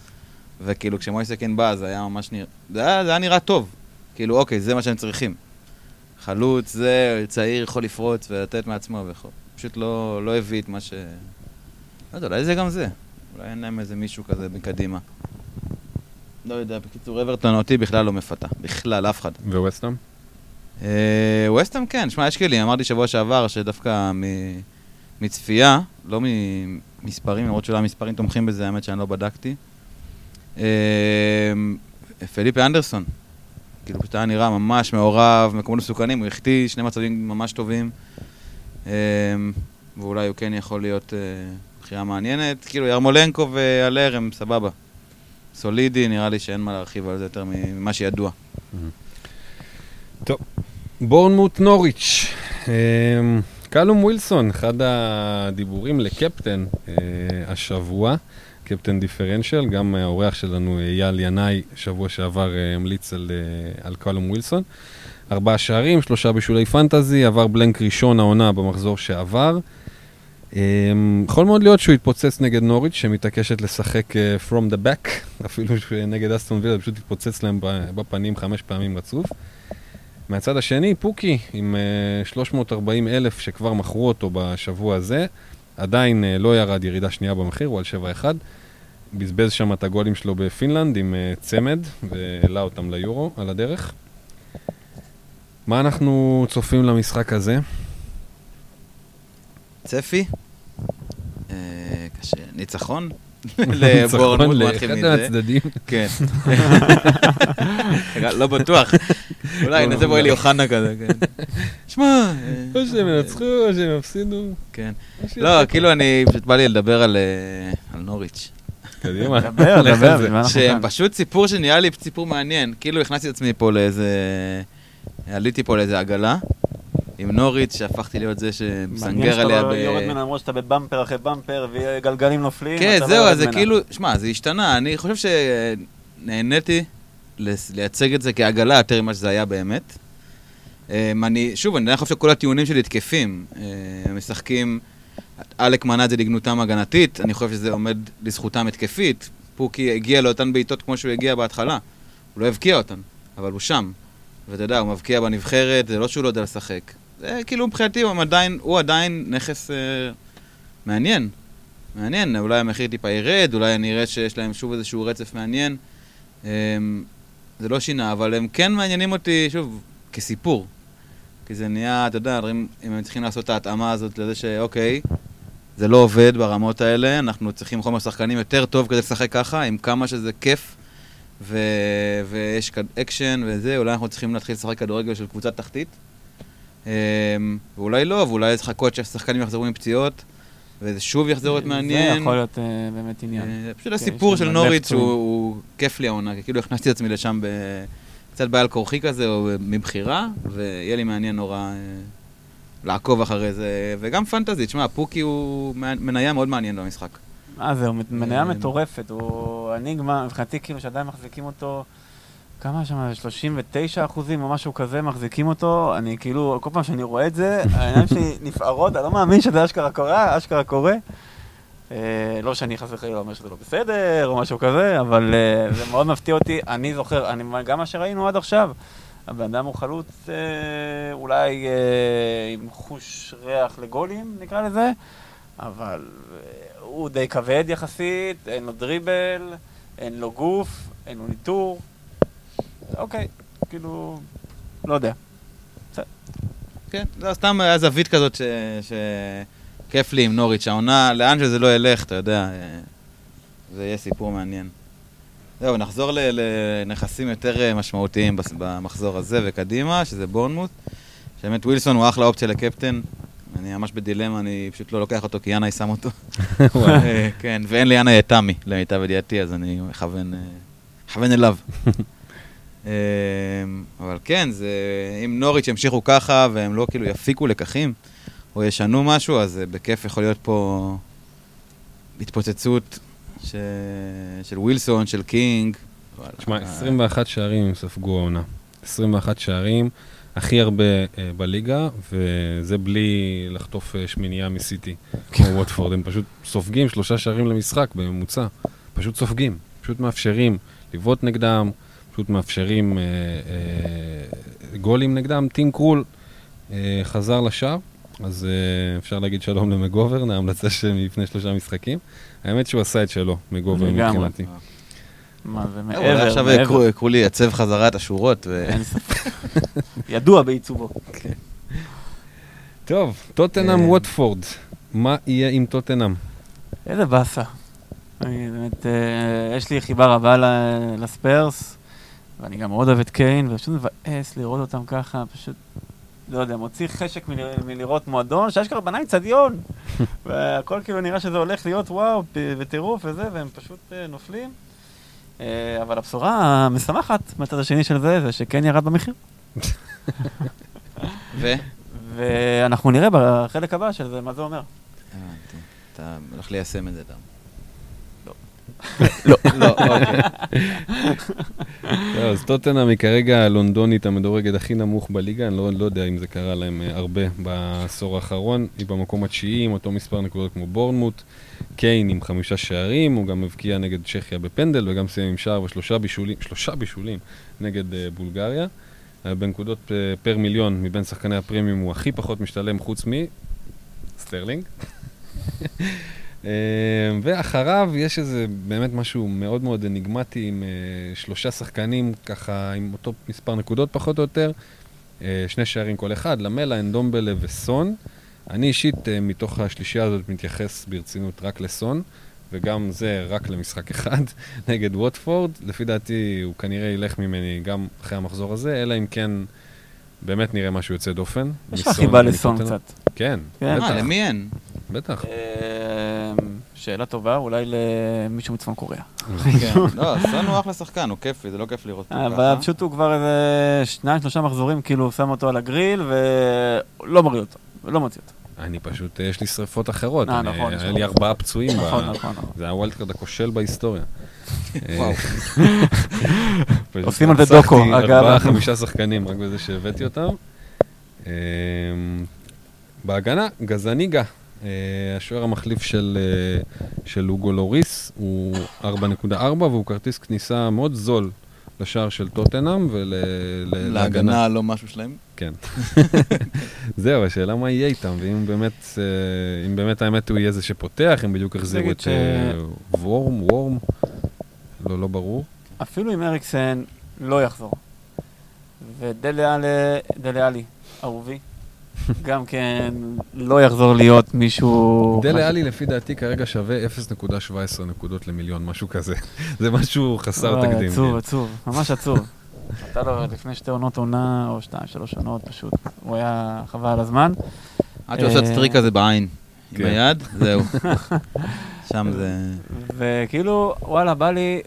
וכאילו, כשמויסקין בא, זה היה ממש נראה... זה היה, זה היה נראה טוב. כאילו, אוקיי, זה מה שהם צריכים. חלוץ, זה, צעיר, יכול לפרוץ ולתת מעצמו ויכול. פשוט לא, לא הביא את מה ש... לא יודע, אולי זה גם זה. אולי אין להם איזה מישהו כזה מקדימה. לא יודע, בקיצור, אברטון אותי בכלל לא מפתה. בכלל, אף אחד. וווסטהאם? אה, ווסטהאם כן, שמע, יש כלים, אמרתי שבוע שעבר שדווקא מ- מצפייה, לא ממספרים, למרות שאולי המספרים תומכים בזה, האמת שאני לא בדקתי. אה, פליפה אנדרסון, כאילו פשוט היה נראה ממש מעורב, מקומות מסוכנים, הוא החטיא שני מצבים ממש טובים, ואולי הוא כן יכול להיות אה, בחירה מעניינת. כאילו ירמולנקו ואלר הם סבבה. סולידי, נראה לי שאין מה להרחיב על זה יותר ממה שידוע. בורנמוט נוריץ'. אמ, קלום ווילסון, אחד הדיבורים לקפטן אה, השבוע, קפטן דיפרנציאל, גם האורח שלנו אייל ינאי שבוע שעבר אה, המליץ על, אה, על קלום ווילסון. ארבעה שערים, שלושה בישולי פנטזי, עבר בלנק ראשון העונה במחזור שעבר. אמ, יכול מאוד להיות שהוא יתפוצץ נגד נוריץ' שמתעקשת לשחק אה, from the back, [LAUGHS] אפילו שנגד אסטון וילה, פשוט יתפוצץ להם בפנים חמש פעמים רצוף. מהצד השני, פוקי עם uh, 340 אלף שכבר מכרו אותו בשבוע הזה, עדיין uh, לא ירד ירידה שנייה במחיר, הוא על 7-1. בזבז שם את הגולים שלו בפינלנד עם צמד, והעלה אותם ליורו על הדרך. מה אנחנו צופים למשחק הזה? צפי? אה, קשה. ניצחון? [LAUGHS] לבורנמוט, בוא נתחיל לאחד מזה. הצדדים. כן. [LAUGHS] לא בטוח. אולי נעשה בו אלי אוחנה כזה, כן. שמע... אה, או שהם ינצחו או שהם יפסידו. כן. לא. כאילו אני, פשוט בא לי לדבר על אה, על נוריץ'. קדימה. דבר, דבר, על זה. במה אנחנו שהם כאן? פשוט סיפור שנראה לי סיפור מעניין. כאילו הכנסתי את עצמי פה לאיזה... עליתי פה לאיזה עגלה. עם נוריץ', שהפכתי להיות זה שמסנגר עליה ב... יורד ממנה למרות שאתה בבמפר אחרי במפר וגלגלים נופלים. כן, לא זהו, אז זה. כאילו, שמע, זה השתנה. אני חושב שנהניתי לייצג את זה כעגלה יותר ממה שזה היה באמת. אמ, אני, שוב, אני חושב שכל הטיעונים שלי תקפים. אמ, משחקים, עלק מנה את זה לגנותם הגנתית, אני חושב שזה עומד לזכותם התקפית. פוקי הגיע לאותן בעיטות כמו שהוא הגיע בהתחלה. הוא לא הבקיע אותן, אבל הוא שם. ואתה יודע, הוא מבקיע בנבחרת, זה לא שהוא לא יודע לשחק. זה כאילו מבחינתי הוא עדיין, הוא עדיין נכס אה, מעניין. מעניין, אולי המחיר טיפה ירד, אולי אני אראה שיש להם שוב איזשהו רצף מעניין. אמ, זה לא שינה, אבל הם כן מעניינים אותי, שוב, כסיפור. כי זה נהיה, אתה יודע, אם, אם הם צריכים לעשות את ההתאמה הזאת לזה שאוקיי, זה לא עובד ברמות האלה, אנחנו צריכים חומר שחקנים יותר טוב כדי לשחק ככה, עם כמה שזה כיף, ו... ויש אקשן וזה, אולי אנחנו צריכים להתחיל לשחק כדורגל של קבוצת תחתית. אמ, ואולי לא, ואולי לחכות שהשחקנים יחזרו מפציעות, וזה שוב יחזור להיות מעניין. זה יכול להיות אה, באמת עניין. אה, פשוט כן, הסיפור של נוריץ' הוא כיף לי העונה, כאילו הכנסתי את עצמי לשם קצת בעל כורחי כזה, או מבחירה, ויהיה לי מעניין נורא אה, לעקוב אחרי זה, וגם פנטזי, תשמע, פוקי הוא מניה מאוד מעניין במשחק. מה זה, הוא מניה אה, מטורפת, הוא אניגמה, מבחינתי כאילו שעדיין מחזיקים אותו כמה שם, 39 אחוזים או משהו כזה מחזיקים אותו, אני כאילו, כל פעם שאני רואה את זה, העיניים שלי [LAUGHS] נפערות, אני לא מאמין שזה אשכרה קורה, אשכרה קורה. אה, לא שאני חס וחלילה אומר שזה לא בסדר או משהו כזה, אבל אה, זה מאוד מפתיע אותי. אני זוכר, גם מה שראינו עד עכשיו, הבן אדם הוא חלוץ אה, אולי אה, עם חוש ריח לגולים, נקרא לזה, אבל אה, הוא די כבד יחסית, אין לו דריבל, אין לו גוף, אין לו ניטור. אוקיי, כאילו, לא יודע. כן, זה סתם היה זווית כזאת ש... ש... לי עם נוריץ', העונה, לאן שזה לא ילך, אתה יודע, אה, זה יהיה סיפור מעניין. זהו, נחזור לנכסים יותר אה, משמעותיים במחזור הזה וקדימה, שזה בורנמוט. שבאמת ווילסון הוא אחלה אופציה לקפטן. אני ממש בדילמה, אני פשוט לא לוקח אותו כי ינאי שם אותו. [LAUGHS] אה, כן, ואין לי ינאי את תמי, למיטב ידיעתי, אז אני מכוון, אה, אליו. [LAUGHS] אה, אבל כן, זה, אם נוריץ' ימשיכו ככה והם לא כאילו יפיקו לקחים, או ישנו משהו, אז בכיף יכול להיות פה התפוצצות ש... של ווילסון, של קינג. תשמע, אה, 21 שערים הם ספגו העונה. 21 שערים, הכי הרבה אה, בליגה, וזה בלי לחטוף אה, שמינייה מסיטי, כמו ווטפורד. הם פשוט סופגים שלושה שערים למשחק בממוצע. פשוט סופגים, פשוט מאפשרים לבעוט נגדם, פשוט מאפשרים אה, אה, גולים נגדם. טים קרול אה, חזר לשער, אז אה, אפשר להגיד שלום למגוברן, [LAUGHS] ההמלצה שמלפני שלושה משחקים. האמת שהוא עשה את שלו, לגמרי. מבחינתי. מה זה אה, מעבר, עכשיו. יקרו- יקרו לי יצב חזרה את השורות. אין ספק. ידוע בעיצובו. טוב, טוטנאם אה. ווטפורד, מה יהיה עם טוטנאם? איזה באסה. באמת, אה, יש לי חיבה רבה ל- לספיירס, ואני גם מאוד אוהב את קיין, ופשוט מבאס לראות אותם ככה, פשוט, לא יודע, מוציא חשק מל- מלראות מועדון, שאשכרה בנה אצטדיון, [LAUGHS] והכל כאילו נראה שזה הולך להיות וואו, בטירוף וזה, והם פשוט אה, נופלים. אה, אבל הבשורה המשמחת מהצד השני של זה, זה שקיין ירד במחיר. ו? ואנחנו נראה בחלק הבא של זה, מה זה אומר. הבנתי. אתה הולך ליישם את זה, דם. לא. [LAUGHS] לא, אוקיי. לא, אז טוטנאם היא כרגע הלונדונית המדורגת הכי נמוך בליגה, אני לא, לא יודע אם זה קרה להם אה, הרבה בעשור האחרון. היא במקום התשיעי עם אותו מספר נקודות כמו בורנמוט. קיין עם חמישה שערים, הוא גם הבקיע נגד צ'כיה בפנדל וגם סיים עם שער ושלושה בישולים, שלושה בישולים נגד אה, בולגריה. אה, בנקודות per מיליון מבין שחקני הפרמיום הוא הכי פחות משתלם חוץ מסטרלינג. אה, ואחריו יש איזה באמת משהו מאוד מאוד אניגמטי עם אה, שלושה שחקנים ככה עם אותו מספר נקודות פחות או יותר, אה, שני שערים כל אחד, למלה, אנדומבלה וסון. אני אישית אה, מתוך השלישייה הזאת מתייחס ברצינות רק לסון, וגם זה רק למשחק [LAUGHS] אחד נגד ווטפורד. לפי דעתי הוא כנראה ילך ממני גם אחרי המחזור הזה, אלא אם כן באמת נראה משהו יוצא דופן. יש לך חיבה. לסון קצת. כן, כן. בטח, אה, למי אין? בטח. אה, שאלה טובה, אולי למישהו מצפון קוריאה. כן. לא, סון הוא אחלה שחקן, הוא כיפי, זה לא כיף לראות אותו אבל ככה. פשוט הוא כבר איזה שניים, שלושה מחזורים, כאילו שם אותו על הגריל ולא מוריד אותו, ולא מוציא אותו. אני פשוט, יש לי שרפות אחרות. אה, אני- נכון, היה. לי ארבעה פצועים. נכון, נכון. נכון. זה ה wildcard הכושל בהיסטוריה. וואו. עושים על זה דוקו, אגב. ארבעה, חמישה שחקנים, רק בזה שהבאתי אותם. אמ, בהגנה, גזניגה, אה, השוער המחליף של אה, של אוגו לוריס, הוא 4.4 והוא כרטיס כניסה מאוד זול לשער של טוטנאם ולהגנה. להגנה לא משהו שלהם? כן. [LAUGHS] זהו, השאלה מה יהיה איתם, ואם באמת, אה, אם באמת האמת הוא יהיה זה שפותח, אם בדיוק החזירו את וורם, וורם, לא, לא ברור. אפילו אם אריקסן לא יחזור, ודלה-עלי, אהובי, [LAUGHS] גם כן לא יחזור להיות מישהו... דלה עלי לפי דעתי כרגע שווה 0.17 נקודות למיליון, משהו כזה. [LAUGHS] זה משהו חסר תקדים. עצוב. עצוב, ממש עצוב. הייתה לו לפני שתי עונות עונה, או שתיים, שלוש עונות, פשוט, הוא היה חבל על הזמן. עד שהוא עושה את אה, הסטריק הזה בעין. עם כן. היד, זהו. [LAUGHS] שם זה... וכאילו, וואלה, בא לי,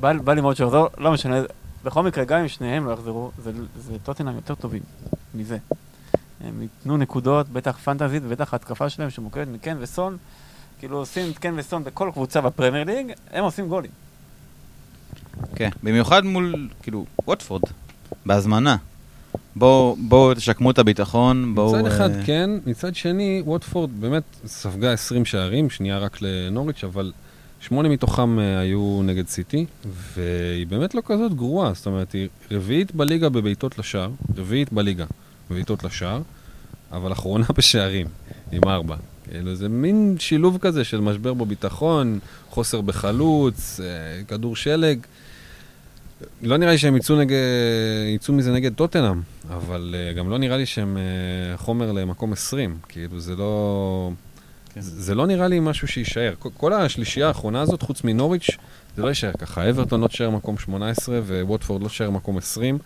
בא, בא לי מאוד שיחזור, לא משנה, בכל מקרה, גם אם שניהם לא יחזרו, זה, זה טוטנאם יותר טובים מזה. הם ייתנו נקודות, בטח פנטזית ובטח ההתקפה שלהם שמוקמת מקן וסון, כאילו עושים את קן וסון בכל קבוצה בפרמייר ליג, הם עושים גולים. כן, במיוחד מול, כאילו, ווטפורד, בהזמנה. בואו בואו תשקמו את הביטחון, בואו... מצד אחד אה, כן, מצד שני, ווטפורד באמת ספגה 20 שערים, שנייה רק לנוריץ', אבל שמונה מתוכם אה, היו נגד סיטי, והיא באמת לא כזאת גרועה, זאת אומרת, היא רביעית בליגה בבעיטות לשער, רביעית בליגה בבעיטות לשער, אבל אחרונה [LAUGHS] בשערים, עם ארבע. כאילו, זה מין שילוב כזה של משבר בביטחון, חוסר בחלוץ, אה, כדור שלג. לא נראה לי שהם יצאו, נגד, יצאו מזה נגד טוטנאם, אבל uh, גם לא נראה לי שהם uh, חומר למקום 20. כאילו, זה לא... כן. זה, זה לא נראה לי משהו שיישאר. כל, כל השלישייה האחרונה הזאת, חוץ מנוריץ', זה לא יישאר ככה. אברטון לא תישאר מקום 18 וווטפורד לא תישאר מקום 20.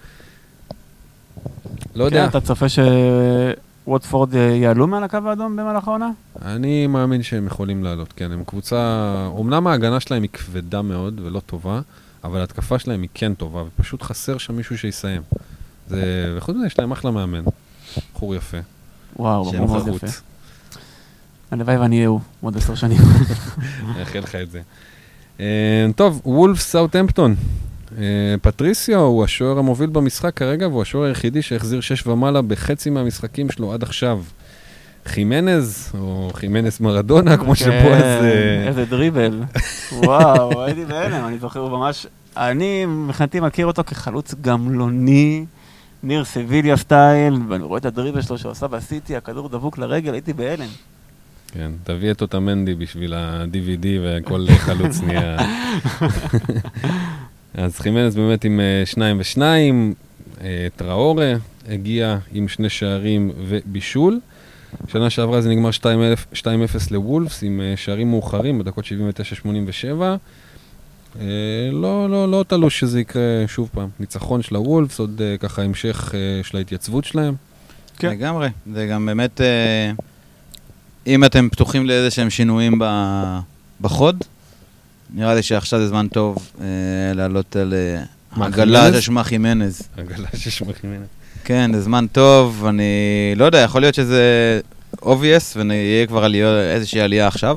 לא יודע, כן, אתה צופה שווטפורד אה, יעלו מעל הקו האדום במהלך העונה? אני מאמין שהם יכולים לעלות, כן. הם קבוצה... אמנם ההגנה שלהם היא כבדה מאוד ולא טובה, אבל ההתקפה שלהם היא כן טובה, ופשוט חסר שם מישהו שיסיים. זה... וחוץ מזה, יש להם אחלה מאמן. בחור יפה. וואו, בחור מאוד. יפה. הלוואי ואני אהיה הוא, עוד עשר שנים. [LAUGHS] נאחל לך את זה. אה, טוב, וולף סאוטהמפטון. אה, פטריסיו הוא השוער המוביל במשחק כרגע, והוא השוער היחידי שהחזיר שש ומעלה בחצי מהמשחקים שלו עד עכשיו. חימנז, או חימנס מרדונה, כמו שבועז... כן, אה, איזה דריבל. וואו, הייתי בהלם, אני זוכר, הוא ממש... אני, מבחינתי, מכיר אותו כחלוץ גמלוני, ניר סביליה סטייל, ואני רואה את הדריבל שלו שעושה בסיטי, הכדור דבוק לרגל, הייתי בהלם. כן, תביא את אותמנדי בשביל ה-DVD וכל חלוץ [LAUGHS] נהיה... אז חימנס באמת עם אה, שניים ושניים, אה, טראורה הגיע עם שני שערים ובישול. שנה שעברה זה נגמר 2-0 לוולפס עם אה, שערים מאוחרים בדקות 79-87. אה, לא, לא, לא תלוש שזה יקרה שוב פעם. ניצחון של הוולפס, עוד אה, ככה המשך של ההתייצבות שלהם. כן. לגמרי. זה גם באמת, אם אתם פתוחים לאיזה שהם שינויים ב- בחוד, נראה לי שעכשיו זה זמן טוב לעלות על עגלה חימנז? ששמה חימנז. עגלה ששמה חימנס. כן, זה זמן טוב, אני לא יודע, יכול להיות שזה obvious ויהיה כבר עלייה, איזושהי עלייה עכשיו.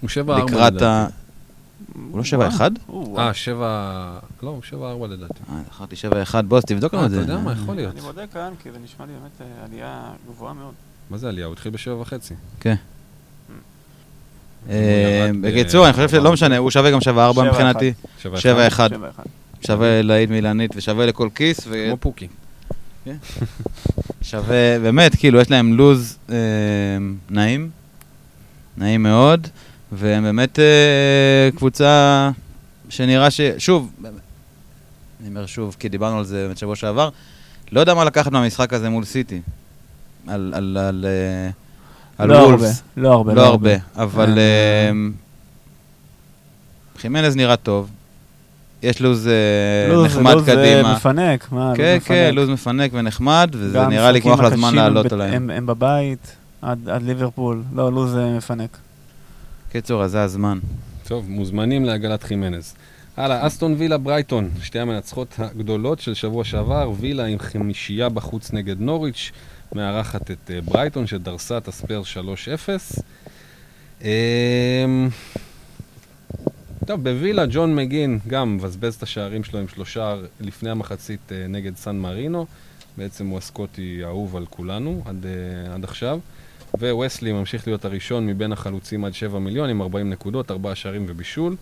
הוא 7-4 לקראת ה... לדעתי. הוא לא שבע אחד? אה, 7... לא, הוא 7-4 לדעתי. אה, זכרתי שבע אחד, בוס, תבדוק לנו אה, את אתה זה. יודע מה, יכול להיות. אני בודק כאן, כי זה נשמע לי באמת אה, עלייה גבוהה מאוד. מה זה עלייה? הוא התחיל בשבע וחצי. כן. אה, בקיצור, אני חושב שלא משנה, הוא שווה גם שבע ארבע שבע מבחינתי. שבע שבע אחד. אחד. שבע אחד. שווה להיט מילנית ושווה לכל כיס, כמו פוקי. [LAUGHS] ושווה, באמת, כאילו, יש להם לוז אה, נעים, נעים מאוד, והם באמת אה, קבוצה שנראה ש... שוב, אני אומר שוב, כי דיברנו על זה באמת שבוע שעבר, לא יודע מה לקחת מהמשחק הזה מול סיטי. על, על, על, אה, על לא הרבה, וולפס. לא הרבה. לא הרבה, אבל אה, אה, חימנז נראה טוב. יש לוז אה, לוז- נחמד לוז, אה, קדימה. מפנק, מה, לוז כן, כן. לוז מפנק ונחמד, וזה נראה לי כמו אחלה זמן לעלות עליהם. הם- הם בבית, עד עד ליברפול. לא, לוז אה, מפנק. קיצור, אז זה הזמן. טוב, מוזמנים לעגלת חימנז. הלאה, אסטון וילה ברייטון, שתי המנצחות הגדולות של שבוע שעבר, וילה עם חמישייה בחוץ נגד נוריץ', מארחת את ברייטון שדרסה את הספיירס 3-0. טוב, בווילה ג'ון מגין גם מבזבז את השערים שלו עם שלושה לפני המחצית אה, נגד סן מרינו. בעצם הוא הסקוטי האהוב על כולנו עד, אה, עד עכשיו. וווסלי ממשיך להיות הראשון מבין החלוצים עד 7 מיליון עם 40 נקודות, 4 שערים ובישול.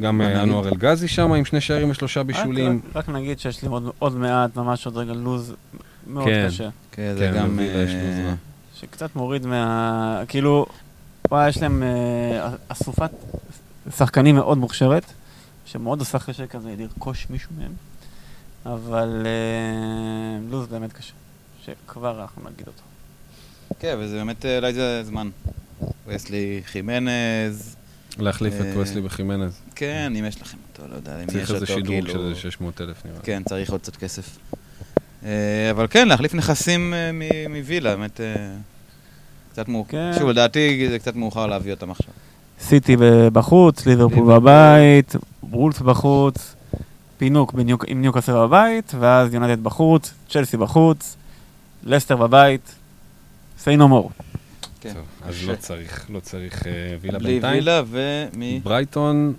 גם אה, נגיד- אנואר אלגזי שם עם שני שערים ושלושה בישולים. רק- רק נגיד שיש לי עוד- עוד מעט, ממש עוד רגע לוז מאוד כן. קשה. כן, זה כן, גם... אה. שקצת מוריד מה... כאילו, וואי, יש להם אה, אסופת שחקנים מאוד מוכשרת, שמאוד עושה קשה כזה לרכוש מישהו מהם, אבל אה, לוז באמת קשה, שכבר אנחנו נגיד אותו. כן, וזה באמת, אה, אולי זה זמן. וסלי חימנז, להחליף את אה, ווסלי וחימנז. כן, אם יש לכם אותו, לא יודע, אם יש צריך אותו, איזה שדרוג כאילו... של איזה 600 אלף נראה. כן, צריך עוד קצת כסף. אבל כן, להחליף נכסים מ- מווילה, באמת... קצת מאוחר. כן. שוב, לדעתי זה קצת מאוחר להביא אותם עכשיו. סיטי בחוץ, ליברפול. בבית, וולף בחוץ, פינוק בניוק, עם ניוקאסל בבית, ואז יונתד בחוץ, צ'לסי בחוץ, לסטר בבית, say no more. כן. טוב, אז קשה. לא צריך, לא צריך אה, וילה בלי בינתיים. וילה ומי? ברייטון,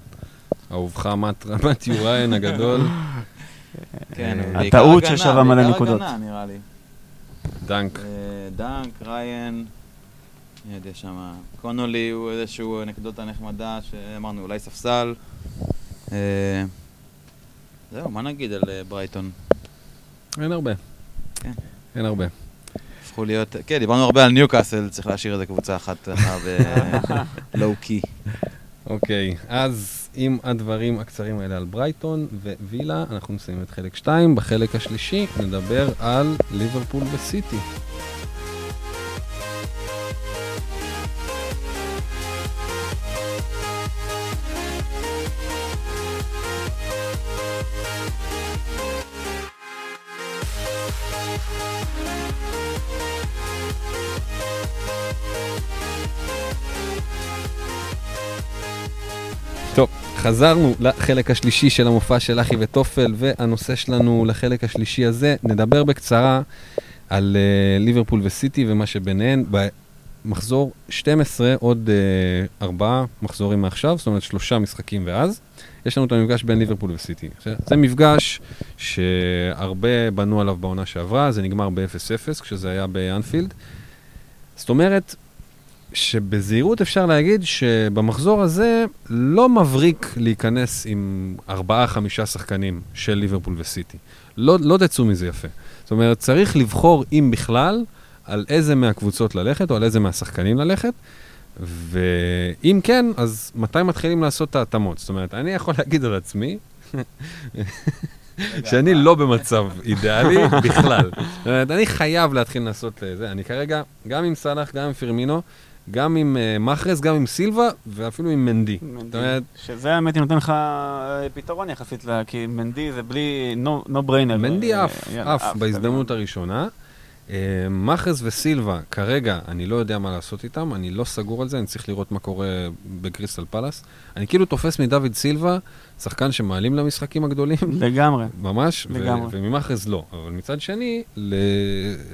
אהובך מת- [LAUGHS] מתיו ריין הגדול, כן, אה, בעיקר הטעות ששווה מלא בעיקר נקודות. הגנה, נראה לי. דנק. אה, דנק, ריין, יודע שם, קונולי הוא איזשהו אנקדוטה נחמדה שאמרנו אולי ספסל. אה, זהו, מה נגיד על אה, ברייטון? אין הרבה. כן. אין הרבה. הפכו להיות, כן, דיברנו הרבה על ניוקאסל, צריך להשאיר איזה קבוצה אחת [LAUGHS] ככה ב low key. אוקיי, אז עם הדברים הקצרים האלה על ברייטון ווילה, אנחנו נסיים את חלק 2. בחלק השלישי נדבר על ליברפול וסיטי. טוב, חזרנו לחלק השלישי של המופע של אחי וטופל, והנושא שלנו לחלק השלישי הזה, נדבר בקצרה על uh, ליברפול וסיטי ומה שביניהן. במחזור 12, עוד uh, ארבעה מחזורים מעכשיו, זאת אומרת שלושה משחקים ואז, יש לנו את המפגש בין ליברפול וסיטי. זה מפגש שהרבה בנו עליו בעונה שעברה, זה נגמר ב-0-0 כשזה היה באנפילד. זאת אומרת, שבזהירות אפשר להגיד שבמחזור הזה לא מבריק להיכנס עם ארבעה-חמישה שחקנים של ליברפול וסיטי. לא, לא תצאו מזה יפה. זאת אומרת, צריך לבחור, אם בכלל, על איזה מהקבוצות ללכת או על איזה מהשחקנים ללכת, ואם כן, אז מתי מתחילים לעשות את ההתאמות? זאת אומרת, אני יכול להגיד על עצמי, שאני לא במצב אידיאלי בכלל. זאת אומרת, אני חייב להתחיל לעשות זה. אני כרגע, גם עם סאלח, גם עם פרמינו, גם עם uh, מחרז, גם עם סילבה, ואפילו עם מנדי. זאת אומרת, שזה האמת נותן לך אה, פתרון יחסית, לה- כי מנדי זה בלי no brainer. מנדי אה, עף, עף בהזדמנות הראשונה. Uh, מחרז וסילבה, כרגע, אני לא יודע מה לעשות איתם, אני לא סגור על זה, אני צריך לראות מה קורה בקריסטל פלאס. אני כאילו תופס מדוד סילבה, שחקן שמעלים למשחקים הגדולים, לגמרי. [LAUGHS] ממש, לגמרי. וממחרז לא. אבל מצד שני, ל-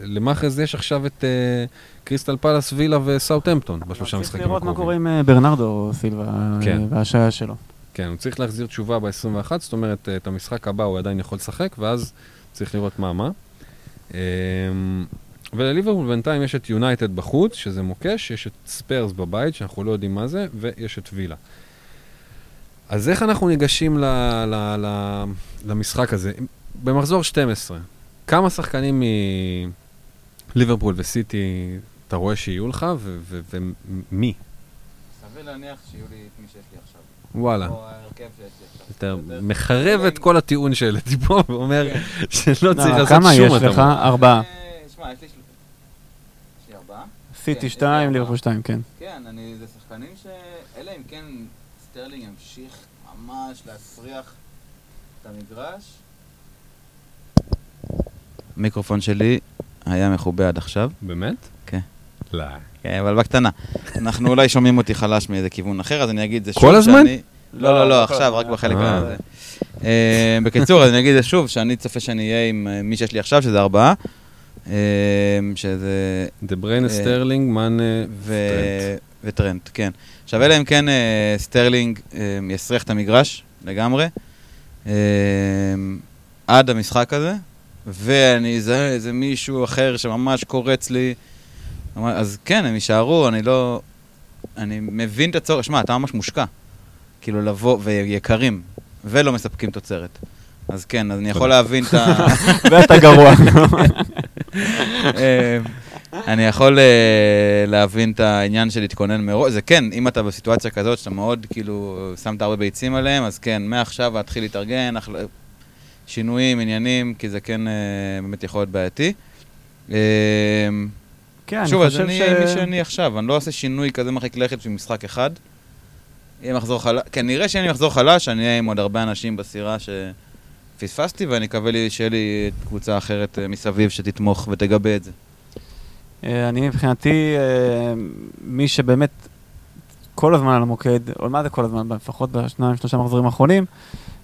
למחרז יש עכשיו את אה, קריסטל פלאס, וילה וסאוטהמפטון בשלושה משחקים צריך לראות מה הקרובים. קורה עם אה, ברנרדו סילבה כן. אה, וההשעיה שלו. כן, הוא צריך להחזיר תשובה ב-21, זאת אומרת, אה, את המשחק הבא הוא עדיין יכול לשחק, ואז צריך לראות מה מה. אמ, ולליברפול בינתיים יש את יונייטד בחוץ, שזה מוקש, יש את ספרס בבית, שאנחנו לא יודעים מה זה, ויש את וילה. אז איך אנחנו ניגשים ל- ל- ל- למשחק הזה? במחזור 12, כמה שחקנים מליברפול וסיטי אתה רואה שיהיו לך, ומי? סביר להניח שיהיו לי את מי שיש לי עכשיו. וואלה. או ההרכב שיש לי. אתה מחרב את כל הטיעון שהעליתי פה, ואומר שלא צריך לא, לעשות כמה שום יש לך? התאמה. ארבעה. אה, שמע, יש לי של- יש לי ארבעה. סיטי כן, 2, יש לי ליברפול 2, כן. כן, אני, זה שחקנים ש... אלא אם כן סטרלינג ימשיך ממש להסריח את המגרש. המיקרופון שלי היה מכובה עד עכשיו. באמת? כן. לא. כן, אבל בקטנה. אנחנו אולי שומעים אותי חלש מאיזה כיוון אחר, אז אני אגיד את זה שוב. כל הזמן? שאני- לא, לא, לא, עכשיו, רק בחלק אה. הזה. אה, בקיצור, אז אני אגיד שוב, שאני צופה שאני אהיה עם אה, מי שיש לי עכשיו, שזה ארבעה. שזה... דה בריינה, אה, סטרלינג, מאנה, ו... טרנט. וטרנט, כן. עכשיו, אלא אם כן סטרלינג יסריח את המגרש לגמרי, עד המשחק הזה, ואני אזהה איזה מישהו אחר שממש קורץ לי, אז כן, הם יישארו, אני לא... אני מבין את הצורך, שמע, אתה ממש מושקע. כאילו לבוא, ויקרים, ולא מספקים תוצרת. אז כן, אז אני יכול להבין את ה... [LAUGHS] ואתה גרוע. [LAUGHS] אה, אני יכול אה, להבין את העניין של להתכונן מראש. זה כן, אם אתה בסיטואציה כזאת שאתה מאוד כאילו שמת הרבה ביצים עליהם, אז כן, מעכשיו להתחיל להתארגן, שינויים, עניינים, כי זה כן אה, באמת יכול להיות בעייתי. כן, אני שוב, אז חושב אני ש... אהיה עם מי שאני עכשיו, אני לא אעשה שינוי כזה מרחיק לכת בשביל משחק אחד. יהיה מחזור חלש, כנראה שיהיה לי מחזור חלש, אני אהיה עם עוד הרבה אנשים בסירה שפספסתי, ואני אקווה לי שיהיה לי קבוצה אחרת אה, מסביב שתתמוך ותגבה את זה. אה, אני מבחינתי, אה, מי שבאמת כל הזמן על המוקד, או מה זה כל הזמן, לפחות בשניים, שלושה מחזורים האחרונים,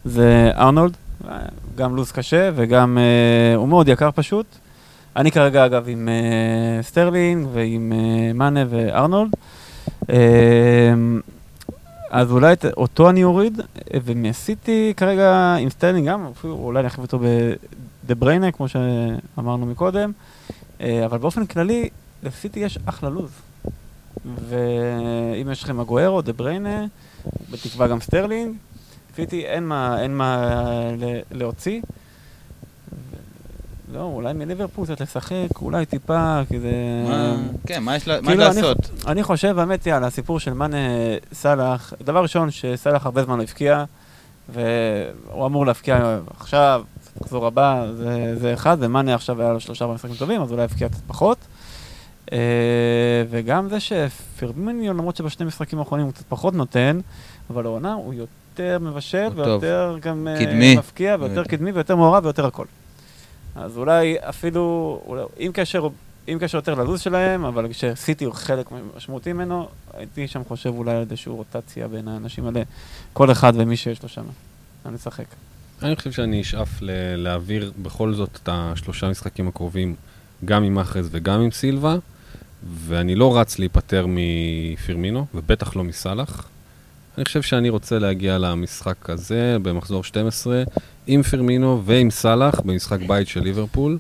זה ארנולד. גם לו"ז קשה וגם הוא מאוד יקר פשוט. אני כרגע, אגב, עם סטרלינג ועם מאנה וארנולד. אז אולי את, אותו אני אוריד, ומסיטי כרגע עם סטרלינג גם, אפילו אולי אני אחליף אותו בדה בריינה, כמו שאמרנו מקודם, אה, אבל באופן כללי, לסיטי יש אחלה לוז. ואם יש לכם אגוארו, דה בריינה, בתקווה גם סטרלינג, סיטי אין מה, אין מה להוציא. לא, אולי מליברפול קצת לשחק, אולי טיפה, כי זה... כן, מה יש כאילו, לעשות? אני חושב, באמת, יאללה, הסיפור של מאנה סאלח, דבר ראשון, שסאלח הרבה זמן לא הבקיע, והוא אמור להבקיע עכשיו, מחזור הבא, זה, אחד, ומאנה עכשיו היה לו שלושה במשחקים טובים, אז אולי יבקיע קצת פחות. אה, וגם זה שפירמיניו, למרות שבשני משחקים האחרונים הוא קצת פחות נותן, אבל העונה הוא יותר מבשל, ויותר גם קדמי. מפקיע, ויותר קדמי, ויותר מעורב, ויותר הכל. אז אולי אפילו, אולי, עם קשר, עם קשר יותר ללו"ז שלהם, אבל כשסיטי הוא חלק משמעותי ממנו, הייתי שם חושב אולי על איזושהי רוטציה בין האנשים האלה, כל אחד ומי שיש לו שם. אני אשחק. אני חושב שאני אשאף ל- להעביר בכל זאת את השלושה משחקים הקרובים, גם עם מאחז וגם עם סילבה, ואני לא רץ להיפטר מפירמינו, ובטח לא מסאלח. אני חושב שאני רוצה להגיע למשחק הזה במחזור 12 עם פרמינו ועם סאלח במשחק בית של ליברפול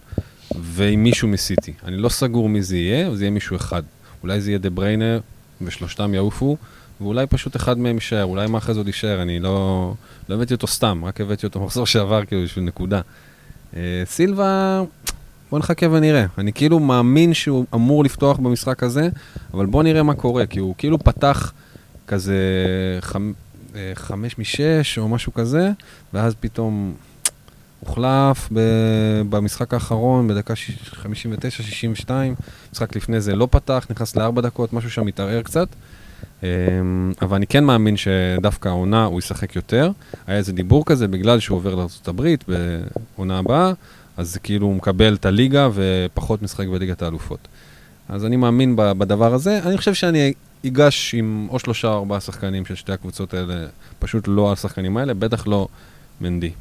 ועם מישהו מסיטי. אני לא סגור מי זה יהיה, זה יהיה מישהו אחד. אולי זה יהיה דה בריינה ושלושתם יעופו, ואולי פשוט אחד מהם יישאר, אולי מה אחרי זה עוד יישאר, אני לא, לא הבאתי אותו סתם, רק הבאתי אותו מחזור שעבר כאילו בשביל נקודה. אה, סילבה, בוא נחכה ונראה. אני כאילו מאמין שהוא אמור לפתוח במשחק הזה, אבל בוא נראה מה קורה, כי הוא כאילו פתח... כזה חמ... אה, חמש משש או משהו כזה, ואז פתאום הוחלף. במשחק האחרון, בדקה 59-62, משחק לפני זה לא פתח, נכנס לארבע דקות, משהו שם מתערער קצת. אמ, אבל אני כן מאמין שדווקא העונה הוא ישחק יותר. היה איזה דיבור כזה, בגלל שהוא עובר לארה"ב בעונה הבאה, אז כאילו הוא מקבל את הליגה ופחות משחק בליגת האלופות. אז אני מאמין בדבר הזה. אני חושב שאני ייגש עם או שלושה או ארבעה שחקנים של שתי הקבוצות האלה, פשוט לא השחקנים האלה, בטח לא מנדי.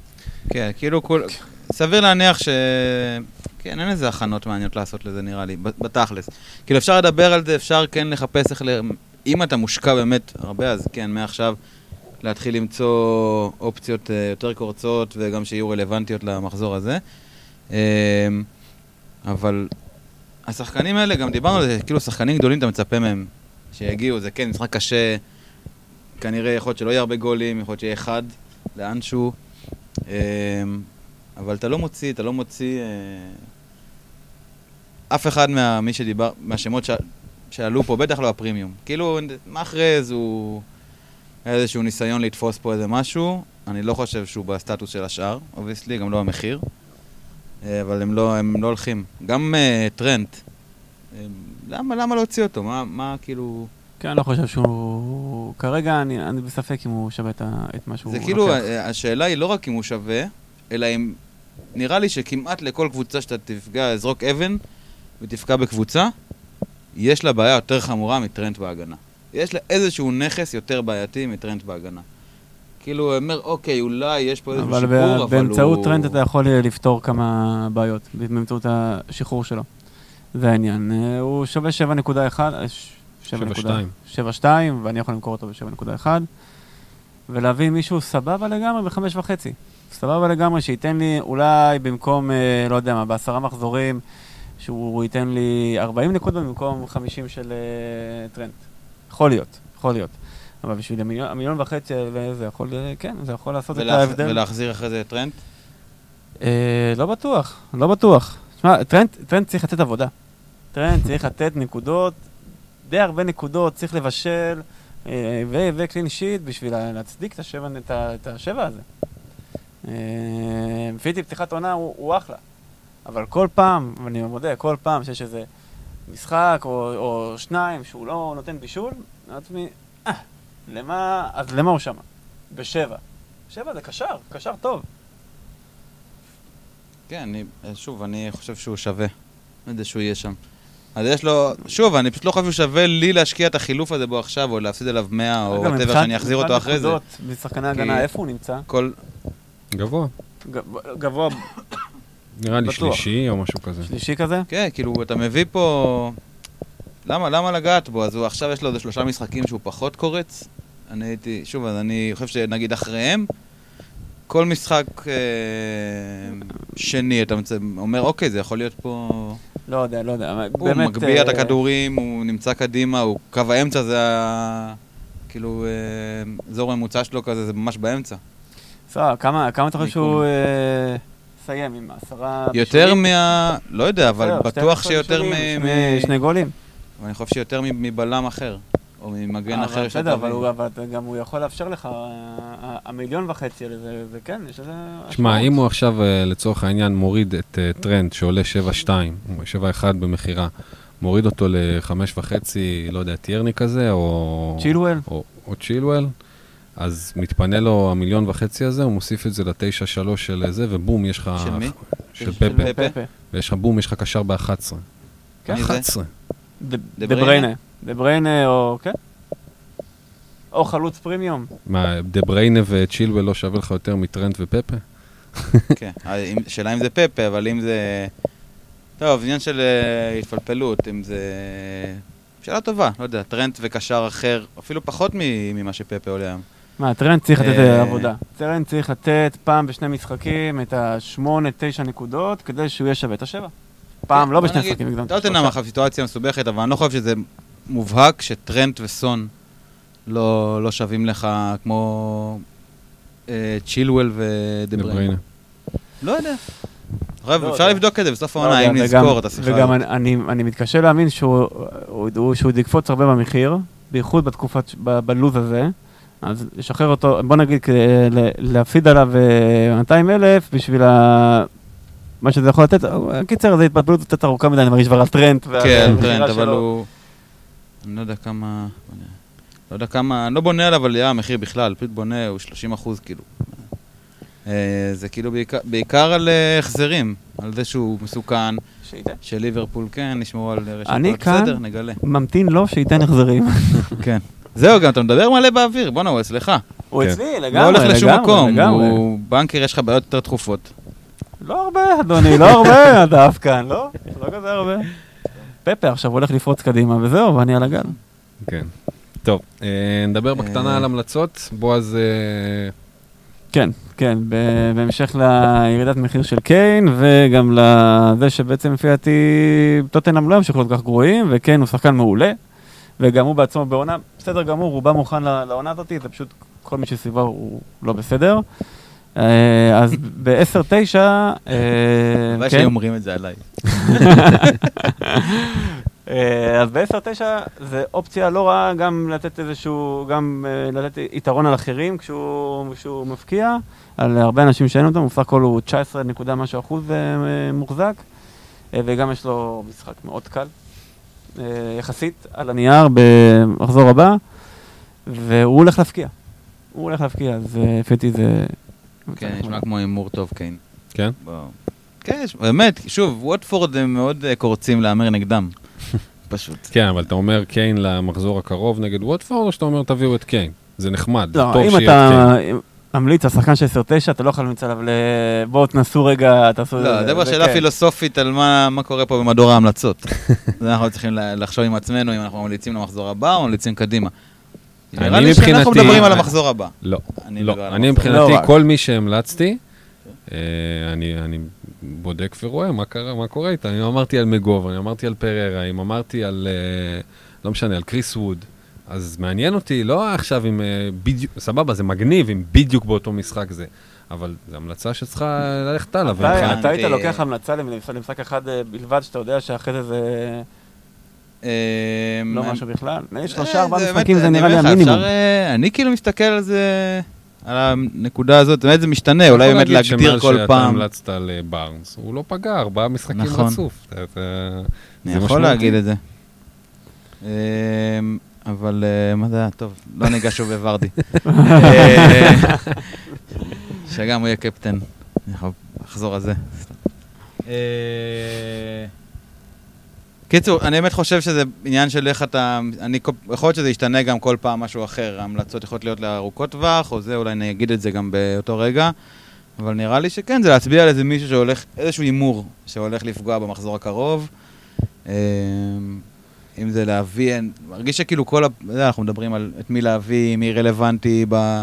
כן, כאילו, כול... סביר להניח ש... כן, אין איזה הכנות מעניינות לעשות לזה, נראה לי, בתכלס. כאילו, אפשר לדבר על זה, אפשר כן לחפש איך ל... אם אתה מושקע באמת הרבה, אז כן, מעכשיו להתחיל למצוא אופציות אה, יותר קורצות, וגם שיהיו רלוונטיות למחזור הזה. אמ, אבל השחקנים האלה, גם דיברנו על זה, כאילו, שחקנים גדולים, אתה מצפה מהם שיגיעו, זה כן, משחק קשה, כנראה יכול להיות שלא יהיה הרבה גולים, יכול להיות שיהיה אחד לאנשהו, אמ, אבל אתה לא מוציא, אתה לא מוציא... אה, אף אחד מה, מי שדיבר, מהשמות ש... שעלו פה, בטח לא הפרימיום. כאילו, מאחרז הוא... איזשהו ניסיון לתפוס פה איזה משהו, אני לא חושב שהוא בסטטוס של השאר, obviously, גם לא המחיר. אה, אבל הם לא, הם לא הולכים. גם אה, טרנט, למה, למה להוציא אותו? מה, מה כאילו... כן, אני לא חושב שהוא... כרגע אני, אני בספק אם הוא שווה את, את מה שהוא לוקח. זה כאילו, לוקח. השאלה היא לא רק אם הוא שווה, אלא אם... נראה לי שכמעט לכל קבוצה שאתה תפגע, זרוק אבן ותפגע בקבוצה, יש לה בעיה יותר חמורה מטרנט בהגנה. יש לה איזשהו נכס יותר בעייתי מטרנט בהגנה. כאילו, הוא אומר, אוקיי, אולי יש פה איזשהו שיפור, אבל הוא... אבל באמצעות טרנט אתה יכול לפתור כמה בעיות, באמצעות השחרור שלו. זה העניין. אה, הוא שווה 7.1, 7.2, ואני יכול למכור אותו ב-7.1, ולהביא מישהו סבבה לגמרי ב-5.5. סבבה לגמרי, שייתן לי אולי במקום, אה, לא יודע מה, בעשרה מחזורים, שהוא ייתן לי 40 נקודות במקום 50 של אה, טרנט. יכול להיות, יכול להיות. אבל בשביל המיליון, המיליון וחצי זה יכול, כן, זה יכול לעשות ולהח, את ההבדל. ולהחזיר אחרי זה טרנט? אה, לא בטוח, לא בטוח. תשמע, טרנט, טרנט צריך לתת עבודה. טרנט צריך לתת נקודות, די הרבה נקודות, צריך לבשל, אה, ו clean sheet בשביל להצדיק את השבע, את, את השבע הזה. אה, פיטי פתיחת עונה הוא, הוא אחלה, אבל כל פעם, ואני מודה, כל פעם שיש איזה משחק או, או שניים שהוא לא נותן בישול, אני לעצמי, אה, למה, אז למה הוא שם? בשבע. שבע זה קשר, קשר טוב. כן, אני, שוב, אני חושב שהוא שווה. לא יודע שהוא יהיה שם. אז יש לו, שוב, אני פשוט לא חושב ששווה לי להשקיע את החילוף הזה בו עכשיו, או להפסיד עליו 100, או וואטאבר שאני אחזיר אותו אחרי זה. משחקני הגנה, איפה הוא נמצא? כל... גבוה. גבוה. נראה לי. שלישי או משהו כזה. שלישי כזה? כן, כאילו, אתה מביא פה... למה, למה לגעת בו? אז הוא עכשיו יש לו איזה שלושה משחקים שהוא פחות קורץ. אני הייתי, שוב, אז אני חושב שנגיד אחריהם, כל משחק אה, שני, אתה אומר, אוקיי, זה יכול להיות פה... לא יודע, לא יודע. הוא באמת, מגביה את אה, הכדורים, הוא נמצא קדימה, הוא קו האמצע זה ה... כאילו, אה, אזור הממוצע שלו כזה, זה ממש באמצע. בסדר, כמה כמה אתה חושב. שהוא אה, יסיים עם עשרה... יותר בישולים? מה... לא יודע, אבל בסדר, בטוח 12 שיותר מ... שני- גולים. אני חושב שיותר מבלם אחר, או ממגן אבל אחר בסדר, אבל תביא. הוא- אבל אתה- גם הוא יכול לאפשר לך, ה- ה- המיליון וחצי האלה, זה- זה כן, יש לזה... שמע. אם הוא עכשיו, אה, לצורך העניין, מוריד את אה, טרנט שעולה 7.2, 7.1 במכירה, מוריד אותו ל-5.5, לא יודע, טיירני כזה, או... צ'ילואל? או, או צ'ילואל, אז מתפנה לו המיליון וחצי הזה, הוא מוסיף את זה לתשע שלוש של זה, ובום, יש לך... של מי? של של פפה. ויש לך בום, יש לך קשר ב-11. כן. מי זה? 11. דה דה דה בריינה? דה בריינה או, כן. או חלוץ פרימיום. מה, דה בריינה וצ'ילואל לא שווה לך יותר מטרנט ופפה? כן, אה, אם- שאלה אם זה פפה, אבל אם זה... טוב, עניין של אה, התפלפלות, אם זה... שאלה טובה, לא יודע, טרנט וקשר אחר, אפילו פחות מ- ממה שפפה עולה היום. מה, טרנט צריך לתת אה, עבודה. טרנט צריך לתת פעם בשני משחקים את השמונה, תשע נקודות, כדי שהוא יהיה שווה את השבע. פעם, לא בוא בשני משחקים. טוטנאם. עכשיו סיטואציה מסובכת, אבל אני לא חושב שזה מובהק שטרנט וסון לא, לא שווים לך כמו אה, צ'ילואל ודה דה בריינה. בריינה. לא יודע. חייב, לא אפשר יודע. לבדוק את זה בסוף לא העונה, יודע, אם וגם- נזכור את השיחה. וגם. אני, אני, אני מתקשה להאמין שהוא, יקפוץ הרבה במחיר, בייחוד בתקופת, ש- ב- בלוז הזה. אז לשחרר אותו, בוא נגיד, להפסיד עליו אה, 200 אלף בשביל ה... מה שזה יכול לתת, קיצר, זו התבלבלות קצת ארוכה מדי, אני מרגיש כבר על טרנט. כן, [LAUGHS] טרנט, אבל. הוא... אני לא יודע כמה... לא יודע כמה... אני לא בונה עליו עלייה המחיר בכלל, פשוט בונה, הוא 30 אחוז, כאילו. אה, זה כאילו בעיקר- בעיקר על אה, החזרים, על זה שהוא מסוכן. שליברפול כן, נשמרו על רשת. אני כאן- בסדר, נגלה. ממתין לו שייתן החזרים. [LAUGHS] כן. זהו, גם אתה מדבר מלא באוויר, בואנה, הוא אצלך. הוא כן. אצלי, לא לגמרי, הולך לשום לגמרי, מקום, לגמרי. הוא בנקר, יש לך בעיות יותר דחופות. לא הרבה, אדוני, לא הרבה, אתה עף כאן, לא? לא כזה הרבה. פפה עכשיו הולך לפרוץ קדימה, וזהו, ואני על הגל. כן. טוב, אה, נדבר בקטנה אה. על המלצות. בועז, אה, כן, כן, בהמשך לירידת מחיר של קיין, וגם לזה שבעצם לפי דעתי טוטנאם לא ימשיכו להיות כך גרועים, וקיין הוא שחקן מעולה, וגם הוא בעצמו בעונה, בסדר גמור, הוא בא מוכן לעונה הזאת, זה פשוט כל מי שסביבו הוא לא בסדר. אה, אז ב-10-9, אה, הלוואי כן, שהיו אומרים את זה עליי. [LAUGHS] אה, אז ב-10-9 זה אופציה לא רעה גם לתת איזשהו, גם אה, לתת יתרון על אחרים כשהוא, כשהוא מפקיע, על הרבה אנשים שאין אותם, הוא בסך הכל הוא 19 נקודה משהו אחוז אה, אה, מוחזק, אה, וגם יש לו משחק מאוד קל, אה, יחסית על הנייר במחזור הבא, והוא הולך להפקיע. הוא הולך להפקיע, אז אה, לפי זה... כן, נשמע כמו הימור טוב, קיין. כן? בוא. כן, באמת, שוב, ווטפורד הם מאוד אה, קורצים להמר נגדם. [LAUGHS] פשוט. כן, אבל אתה אומר קיין למחזור הקרוב נגד ווטפורד, או שאתה אומר תביאו את קיין? זה נחמד, זה לא, טוב אם שיהיה את אתה קיין. ממליץ על שחקן של 10-9, אתה לא יכול להמליץ עליו ל... בואו תנסו רגע, תעשו... לא, זה כבר שאלה כן. פילוסופית על מה קורה פה במדור ההמלצות. זה [LAUGHS] אנחנו צריכים לחשוב עם עצמנו אם אנחנו ממליצים למחזור הבא או ממליצים קדימה. אני נראה לי שאנחנו מדברים על המחזור הבא. לא, אני לא. אני. לא מבחינתי, רק. כל מי שהמלצתי, אה, אני אני בודק ורואה מה קרה- מה קורה איתה. אם אמרתי על מגוב, אני אמרתי על פררה, אם אמרתי על, אה, לא משנה, על קריס ווד, אז מעניין אותי, לא עכשיו אם אה, בדיוק, סבבה, זה מגניב אם בדיוק באותו משחק זה, אבל זו המלצה שצריכה ללכת הלאה. אתה- היית. לוקח המלצה למ- למשחק אחד בלבד, שאתה יודע שאחרי זה זה לא אני- משהו בכלל? יש אה, שלושה, ארבעה משחקים, זה אני נראה לי המינימום. אה, אני כאילו מסתכל על זה, על הנקודה הזאת, באמת זה משתנה, אולי יכול באמת להגיד להגדיר שמאז כל שאתה פעם. המלצת על אה, בארנס, הוא לא פגע, ארבעה משחקים נכון. רצוף. אני זה יכול. להגיד את זה. אה, אבל מה זה היה? טוב, לא ניגע שוב בוורדי. [LAUGHS] שגם הוא יהיה קפטן. אני יכול לחזור על זה. קיצור, אני באמת חושב שזה עניין של איך אתה... אני, יכול להיות שזה ישתנה גם כל פעם משהו אחר. ההמלצות יכולות להיות לארוכות טווח, או זה, אולי אני אגיד את זה גם באותו רגע. אבל נראה לי שכן, זה להצביע על איזה מישהו שהולך, איזשהו הימור שהולך לפגוע במחזור הקרוב. אה, אם זה להביא, אין- מרגיש שכאילו כל ה... אתה יודע, אנחנו מדברים על את מי להביא, מי רלוונטי ב...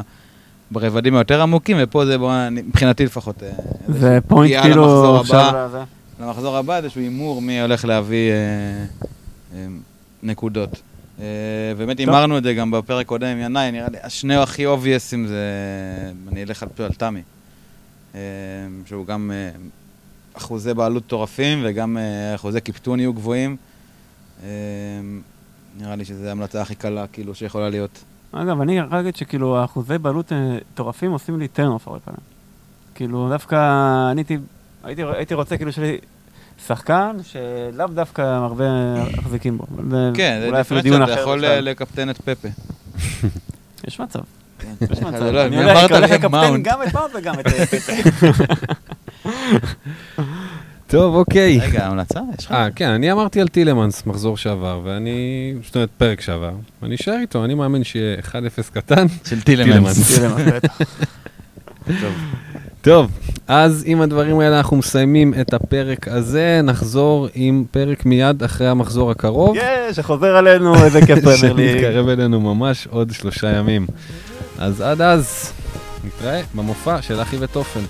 ברבדים היותר עמוקים, ופה זה, בוא, אני- מבחינתי לפחות, אה, זה פוינט כאילו עכשיו... הבא. למחזור הבא איזשהו הימור מי הולך להביא אה, אה, נקודות. אה, באמת. הימרנו את זה גם בפרק קודם עם ינאי, נראה לי השני הכי אובייסים זה, אני אלך על, על תמי, אה, שהוא גם אה, אחוזי בעלות מטורפים וגם אה, אחוזי קיפטון יהיו גבוהים. אה, נראה לי שזו ההמלצה הכי קלה כאילו שיכולה להיות. אגב, אני רק אגיד שכאילו האחוזי בעלות אה, מטורפים עושים לי off הרבה פעמים. כאילו דווקא אני הייתי, הייתי, הייתי רוצה כאילו שיהיה לי שחקן שלאו דווקא הרבה מחזיקים בו. כן, זה דיפרנציאל, דיון אתה אחר יכול לקפטן את פפה. יש מצב, כן. יש מצב. זה לא, אני אם הולך לקפטן. גם את מאונט וגם את אה, [LAUGHS] פטה. טוב, אוקיי. רגע, המלצה? יש לך? אה, כן, אני אמרתי על טילמנס מחזור שעבר, ואני, זאת אומרת, פרק שעבר, ואני אשאר איתו, אני מאמין שיהיה 1-0 קטן. של טילמנס. מה, בטח. [LAUGHS] טוב, אז עם הדברים האלה אנחנו מסיימים את הפרק הזה, נחזור עם פרק מיד אחרי המחזור הקרוב. יש, שחוזר עלינו, איזה כיף [LAUGHS] פרמייר ליג. שמתקרב אלינו ממש עוד שלושה ימים. אז עד אז, נתראה במופע של אחי ותופן.